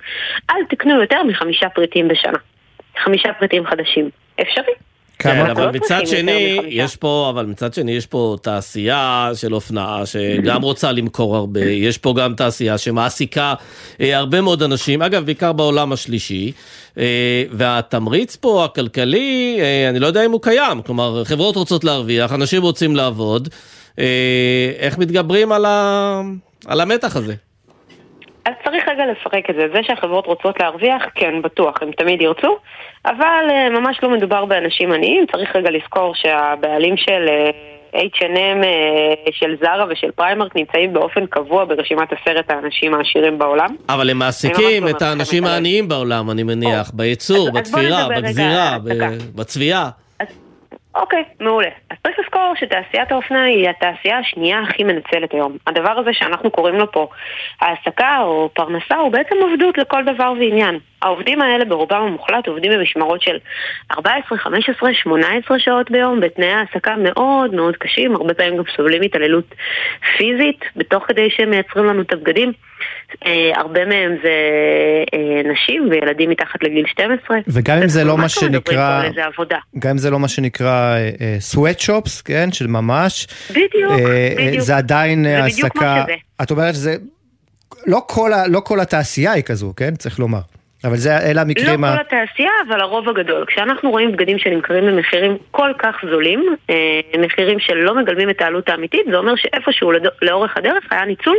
אל תקנו יותר מחמישה פריטים בשנה. חמישה פריטים חדשים. אפשרי.
כן, אבל
לא
מצד שני. יש פה, אבל מצד שני יש פה תעשייה של אופנה שגם רוצה למכור הרבה, יש פה גם תעשייה שמעסיקה אה, הרבה מאוד אנשים, אגב, בעיקר בעולם השלישי, אה, והתמריץ פה הכלכלי, אה, אני לא יודע אם הוא קיים, כלומר, חברות רוצות להרוויח, אנשים רוצים לעבוד, אה, איך מתגברים על, ה... על המתח הזה?
אז צריך רגע לפרק את זה. זה שהחברות רוצות להרוויח, כן, בטוח, הם תמיד ירצו, אבל אה, ממש לא מדובר באנשים עניים. צריך רגע לזכור שהבעלים של אה, H&M, אה, של זרה ושל פריימרק נמצאים באופן קבוע ברשימת עשרת האנשים העשירים בעולם.
אבל הם מעסיקים
ממש
את
לא
האנשים העניים בעולם, אני מניח, בייצור, בתפירה, בגזירה, בצביעה.
אוקיי, מעולה. אז צריך לזכור שתעשיית האופנה היא התעשייה השנייה הכי מנצלת היום. הדבר הזה שאנחנו קוראים לו פה העסקה או פרנסה הוא בעצם עבדות לכל דבר ועניין. העובדים האלה ברובם המוחלט עובדים במשמרות של 14, 15, 18 שעות ביום בתנאי העסקה מאוד מאוד קשים, הרבה פעמים גם סובלים התעללות פיזית בתוך כדי שהם מייצרים לנו את הבגדים. אה, הרבה מהם זה אה, נשים וילדים מתחת לגיל 12.
וגם אם זה לא מה
לא
שנקרא. גם אם זה לא מה שנקרא סוואט שופס, כן, של ממש,
בדיוק,
אה, אה,
בדיוק.
זה עדיין
זה
אה, העסקה,
שזה.
את אומרת שזה, לא כל לא כל התעשייה היא כזו, כן, צריך לומר, אבל זה, אלה
לא
המקרים, ה-
כל התעשייה, אבל הרוב הגדול. כשאנחנו רואים בגדים שנמכרים במחירים כל כך זולים, אה, מחירים שלא מגלמים את העלות האמיתית, זה אומר שאיפשהו לאורך הדרך היה ניצול,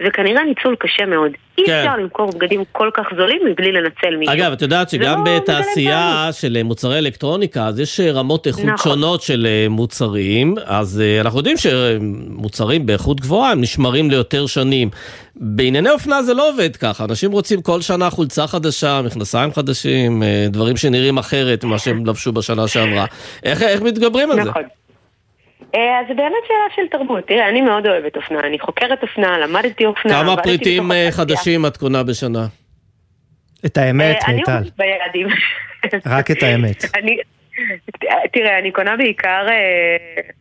וכנראה ניצול קשה מאוד. אי
כן.
אפשר למכור בגדים כל כך זולים מבלי לנצל מישהו.
אגב, את יודעת שגם בתעשייה של אה, מוצרי אלקטרוניקה, אז יש אה, רמות איכות
נכון.
שונות של אה, מוצרים, אז אנחנו יודעים שמוצרים באיכות גבוהה הם נשמרים ליותר שנים. בענייני אופנה זה לא עובד ככה, אנשים רוצים כל שנה חולצה חדשה, מכנסיים חדשים, דברים שנראים אחרת ממה שהם לבשו בשנה שעברה. איך, איך מתגברים על זה?
נכון. אה, אז זה באמת שאלה של תרבות. תראה, אני מאוד אוהבת אופנה, אני חוקרת אופנה, למדתי אופנה.
כמה פריטים אה. חדשים את קונה בשנה?
את האמת,
אה, אני
מיטל,
עומדת ביעדים.
רק את האמת.
תראה, אני קונה בעיקר, אה,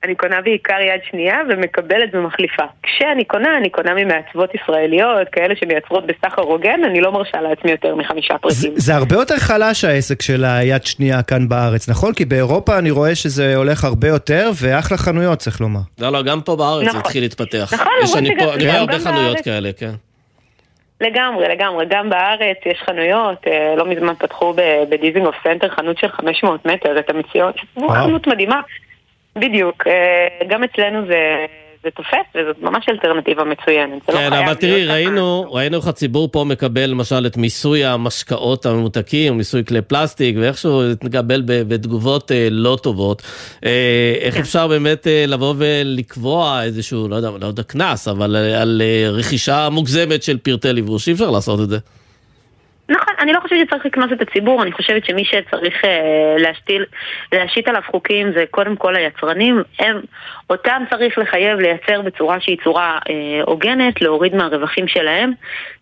אני קונה בעיקר יד שנייה ומקבלת ומחליפה. כשאני קונה, אני קונה ממעצבות ישראליות, כאלה שמייצרות בסחר הוגן, אני לא מרשה לעצמי יותר מחמישה פריטים.
זה הרבה יותר חלש העסק של היד שנייה כאן בארץ, נכון? כי באירופה אני רואה שזה הולך הרבה יותר, ואחלה חנויות צריך לומר.
לא, לא, גם פה בארץ זה
נכון.
התחיל להתפתח.
נכון,
יש-
למרות שגם-
פה- אני רואה הרבה
בארץ-
חנויות כאלה, כן.
לגמרי, לגמרי. גם בארץ יש חנויות, אה, לא מזמן פתחו בדיזינגוף סנטר חנות של 500 מטר, את המציאות,
וואו.
חנות מדהימה. בדיוק, אה, גם אצלנו זה, זה תופס, וזאת ממש אלטרנטיבה מצוינת. לא
כן, אבל תראי. ראינו, ראינו איך הציבור פה מקבל למשל את מיסוי המשקאות הממותקים, מיסוי כלי פלסטיק, ואיכשהו זה מתקבל בתגובות אה, לא טובות. אה, איך
כן.
אפשר באמת אה, לבוא ולקבוע איזשהו, לא יודע, לא יודע, קנס, אבל על רכישה מוגזמת של פרטי לבוש, אי אפשר לעשות את זה.
נכון, אני לא חושבת שצריך לקנוס את הציבור, אני חושבת שמי שצריך אה, להשתיל, להשית עליו חוקים זה קודם כל היצרנים, הם, אותם צריך לחייב לייצר בצורה שהיא צורה אה, הוגנת, להוריד מהרווחים שלהם,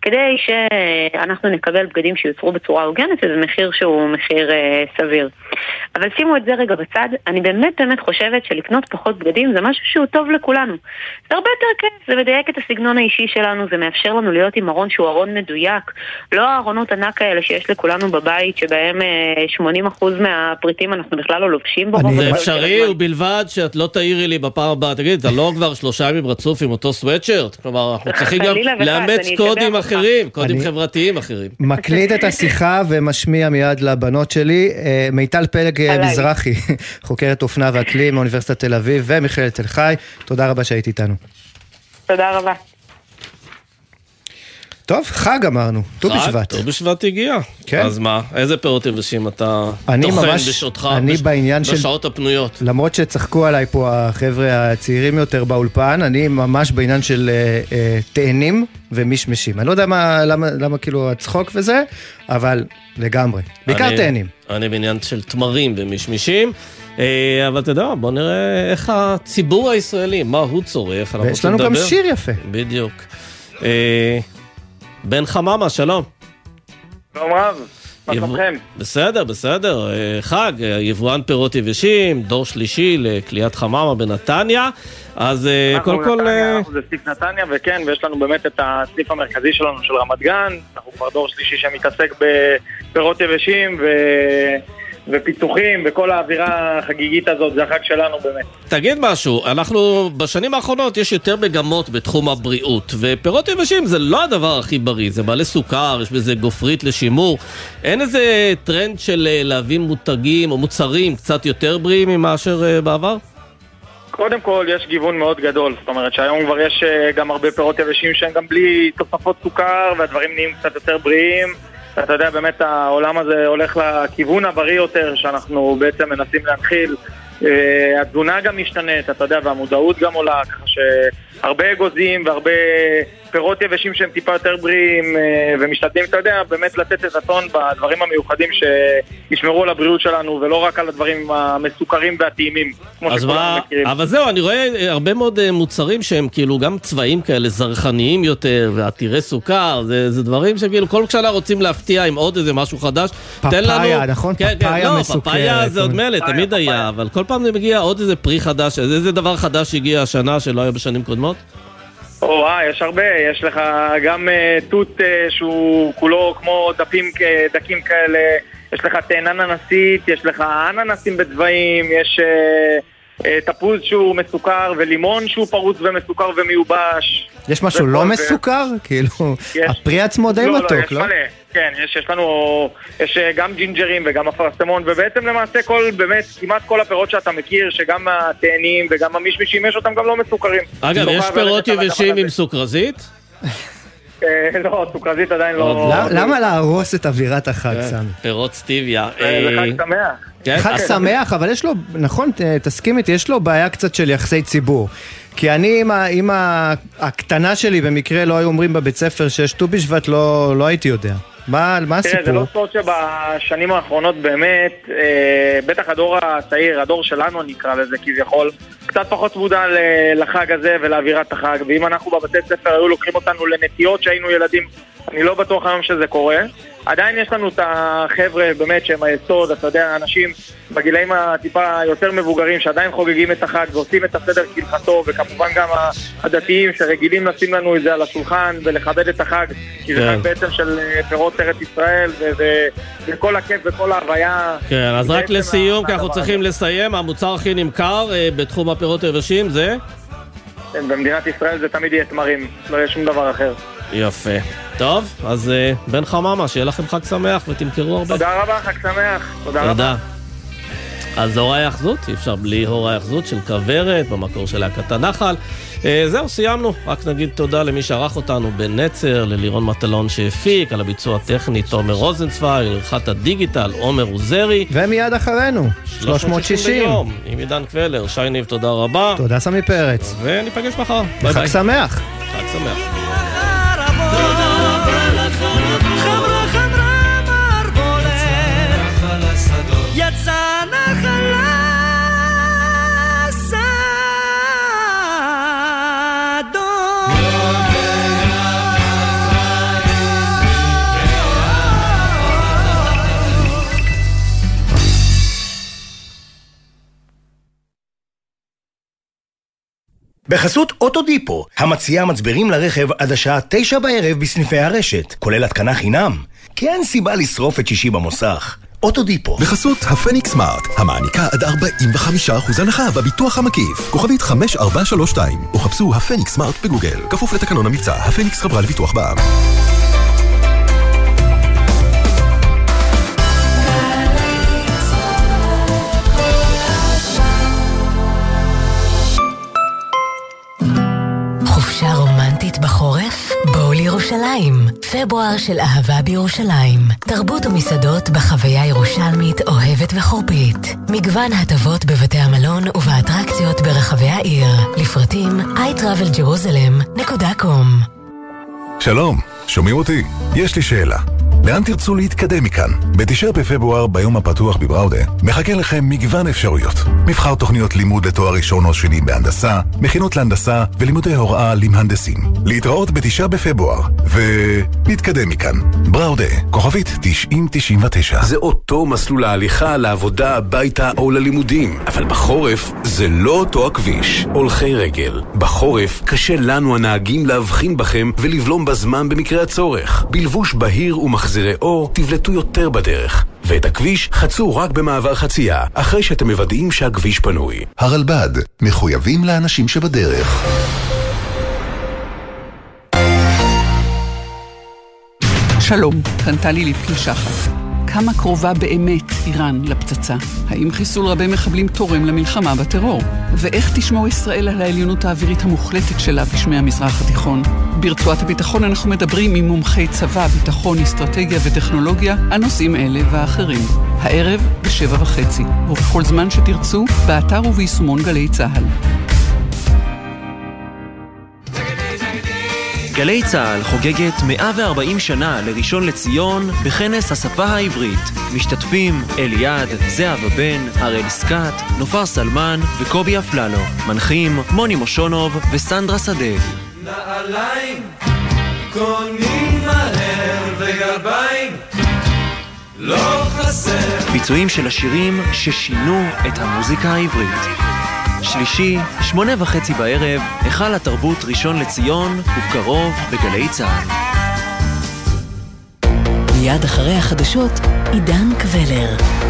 כדי שאנחנו נקבל בגדים שיוצרו בצורה הוגנת ובמחיר שהוא מחיר אה, סביר. אבל שימו את זה רגע בצד, אני באמת באמת חושבת שלקנות פחות בגדים זה משהו שהוא טוב לכולנו. זה הרבה יותר כיף, זה מדייק את הסגנון האישי שלנו, זה מאפשר לנו להיות עם ארון שהוא ארון מדויק, לא הארונות ענק האלה שיש לכולנו בבית, שבהם אה, 80% מהפריטים אנחנו בכלל לא לובשים ברוב
זה אפשרי. ובלבד שאת לא תעירי לי בפעם הבאה, תגיד, אתה לא כבר שלושה ימים רצוף עם אותו סוואטשרט? כלומר, אנחנו צריכים גם לאמץ קודים. אחרים, קודים חברתיים אחרים.
מקליט את השיחה ומשמיע מיד לבנות שלי. אה, מיטל פלג אה. מזרחי, חוקרת אופנה ואקלים מאוניברסיטת תל אביב ומכללת תל חי, תודה רבה שהיית איתנו.
תודה רבה.
טוב, חג אמרנו, ט"ו בשבט.
ט"ו בשבט הגיע.
כן.
אז מה, איזה פירות יבשים אתה טוחן
ממש-
בשעותך,
אני
בש-
בעניין של-
בשעות הפנויות?
למרות שצחקו עליי פה החבר'ה הצעירים יותר באולפן, אני ממש בעניין של אה, אה, תאנים ומישמשים. אני לא יודע מה, למה, למה כאילו הצחוק וזה, אבל לגמרי. בעיקר
אני-
תאנים.
אני בעניין של תמרים ומישמישים. אה, אבל אתה יודע, בוא נראה איך הציבור הישראלי, מה הוא צורך. אנחנו
ויש
רוצים
לנו גם
לדבר.
שיר יפה.
בדיוק. בן חממה, שלום.
שלום רב, מה?
בסדר, בסדר. אה, חג, אה, יבואן פירות יבשים, דור שלישי לקליית חממה בנתניה. אז אה, קודם כל...
נתניה, אנחנו זה סניף נתניה, וכן, ויש לנו באמת את הסניף המרכזי שלנו של רמת גן, אנחנו כבר דור שלישי שמתעסק בפירות יבשים ו... ופיצוחים, וכל האווירה החגיגית הזאת, זה החג שלנו באמת.
תגיד משהו, אנחנו בשנים האחרונות יש יותר מגמות בתחום הבריאות ופירות יבשים זה לא הדבר הכי בריא, זה מלא סוכר, יש בזה גופרית לשימור אין איזה טרנד של אה, להביא מותגים או מוצרים קצת יותר בריאים מאשר אה, בעבר?
קודם כל, יש גיוון מאוד גדול, זאת אומרת שהיום כבר יש אה, גם הרבה פירות יבשים שהם גם בלי תוספות סוכר, והדברים נהיים קצת יותר בריאים. ואתה יודע, באמת העולם הזה הולך לכיוון הבריא יותר, שאנחנו בעצם מנסים להנחיל. אה, התזונה גם משתנית, אתה יודע, והמודעות גם עולה, ככה שהרבה אגוזים והרבה פירות יבשים שהם טיפה יותר בריאים, אה, ומשתדלים, אתה יודע, באמת לתת את הטון בדברים המיוחדים שישמרו על הבריאות שלנו, ולא רק על הדברים המסוכרים והטעימים, כמו
אז
שכולנו
מה,
מכירים.
אבל זהו, אני רואה אה, הרבה מאוד אה, מוצרים שהם כאילו גם צבעים כאלה זרחניים יותר ועתירי סוכר, זה, זה דברים שכאילו כל שנה רוצים להפתיע עם עוד איזה משהו חדש. תן
פפאיה,
לנו...
נכון?
כן,
פפאיה
כן, לא,
מסוכרת.
פפאיה זה עוד מילא,
פפאיה,
תמיד היה,
פפאיה.
אבל כל פעם זה מגיע עוד איזה פרי חדש, איזה דבר חדש הגיע השנה שלא היה בשנים קודמות?
או, אה, יש הרבה, יש לך גם אה, תות אה, שהוא כולו כמו דפים, דקים כאלה, יש לך תאנה אננסית, יש לך אננסים בצבעים, יש אה, תפוז שהוא מסוכר ולימון שהוא פרוץ ומסוכר ומיובש.
יש משהו לא מסוכר? כאילו, הפרי עצמו די
לא, לא,
מתוק,
יש
לא?
מלא. כן, יש, יש לנו, יש אה, גם ג'ינג'רים וגם אפרסמון, ובעצם למעשה כל, באמת, כמעט כל הפירות שאתה מכיר, שגם התאנים וגם המישמישים, יש אותם גם לא מסוכרים.
אגב,
לא
יש פירות יבשים עם. סוכרזית?
אה, לא, סוכרזית עדיין לא...
למה- למה להרוס את אווירת החג,
כן,
סמי?
פירות סטיביה.
אה, זה
אה,
חג שמח.
כן?
חג שמח, אבל יש לו, נכון, תסכים איתי, יש לו בעיה קצת של יחסי ציבור. כי אני, עם ה- הקטנה שלי, במקרה לא היו אומרים בבית ספר שיש ט"ו בשבט, לא לא הייתי יודע. מה מה
תראה, זה לא
הסיפור?
סוד שבשנים האחרונות באמת, אה, בטח הדור הצעיר, הדור שלנו נקרא לזה כביכול, קצת פחות מודע לחג הזה ולאווירת החג, ואם אנחנו בבתי ספר היו לוקחים אותנו לנטיות שהיינו ילדים, אני לא בטוח היום שזה קורה. עדיין יש לנו את החבר'ה באמת שהם היסוד, אתה יודע, אנשים בגילאים הטיפה יותר מבוגרים שעדיין חוגגים את החג ועושים את הסדר כהלכתו, וכמובן גם הדתיים שרגילים לשים לנו את זה על השולחן ולכבד את החג, כי זה
כן.
חג בעצם של אה, פירות ארץ ישראל, וכל הכיף וכל ההוויה.
כן, אז רק לסיום, כי אנחנו צריכים לסיים, המוצר הכי נמכר אה, בתחום הפירות היבשים זה?
כן, במדינת ישראל זה תמיד יהיה תמרים, לא יהיה שום דבר אחר.
יפה. טוב, אז אה, בן חממה, שיהיה לכם חג שמח ותמכרו הרבה.
תודה רבה, חג שמח. תודה רבה.
תודה. אז הורי ההאחזות, אי אפשר בלי הורי ההאחזות של כוורת, במקור של להקת הנחל. אה, זהו, סיימנו. רק נגיד תודה למי שערך אותנו בנצר, ללירון מטלון שהפיק, על הביצוע הטכני תומר רוזנצוויג, לעריכת הדיגיטל עומר עוזרי.
ומיד אחרינו, 360.
ביום, עם עידן קבלר. שי ניב, תודה רבה.
תודה סמי פרץ.
וניפגש מחר. ביי
חג
ביי.
שמח.
חג שמח.
חברה
בחסות אוטודיפו, המציעה מצברים לרכב עד השעה תשע בערב בסניפי הרשת, כולל התקנה חינם. כי אין סיבה לשרוף את שישי במוסך. אוטודיפו.
בחסות הפניקס סמארט, המעניקה עד 45% הנחה בביטוח המקיף. כוכבית 5432, או חפשו הפניקס סמארט בגוגל. כפוף לתקנון המבצע, הפניקס חברה לביטוח בע"מ.
בואו לירושלים. פברואר של אהבה בירושלים. תרבות ומסעדות בחוויה ירושלמית אוהבת וחורפית. מגוון הטבות בבתי המלון ובאטרקציות ברחבי העיר. לפרטים iTravelJerusalem.com
שלום, שומעים אותי? יש לי שאלה. לאן תרצו להתקדם מכאן? בתשעה בפברואר, ביום הפתוח בבראודה, מחכה לכם מגוון אפשרויות. מבחר תוכניות לימוד לתואר ראשון או שני בהנדסה, מכינות להנדסה ולימודי הוראה למהנדסים. להתראות בתשעה בפברואר, ונתקדם מכאן. בראודה, כוכבית 9099.
זה אותו מסלול ההליכה לעבודה, הביתה או ללימודים. אבל בחורף זה לא אותו הכביש. הולכי רגל. בחורף קשה לנו הנהגים להבחין בכם ולבלום בזמן במקרה הצורך. בלבוש בהיר ומחזירי אור תבלטו יותר בדרך. ואת הכביש חצו רק במעבר חצייה, אחרי שאתם מוודאים שהכביש פנוי.
הרלב"ד, מחויבים לאנשים שבדרך.
שלום, כאן טלי ליפקין שחר. כמה קרובה באמת איראן לפצצה? האם חיסול רבי מחבלים תורם למלחמה בטרור? ואיך תשמור ישראל על העליונות האווירית המוחלטת שלה בשמי המזרח התיכון? ברצועת הביטחון אנחנו מדברים עם מומחי צבא, ביטחון, אסטרטגיה וטכנולוגיה על נושאים אלה ואחרים. הערב בשבע וחצי, ובכל זמן שתרצו, באתר וביישומון גלי צה"ל.
גלי צה"ל חוגגת 140 שנה לראשון לציון בכנס השפה העברית. משתתפים אליעד, זהבה בן, הראל סקאט, נופר סלמן וקובי אפללו. מנחים מוני מושונוב וסנדרה שדה.
נעליים קונים מהר וגרביים לא חסר
ביצועים של השירים ששינו את המוזיקה העברית. שלישי, שמונה וחצי בערב, היכל התרבות ראשון לציון, ובקרוב בגלי צה"ל.
מיד אחרי החדשות, עידן קבלר.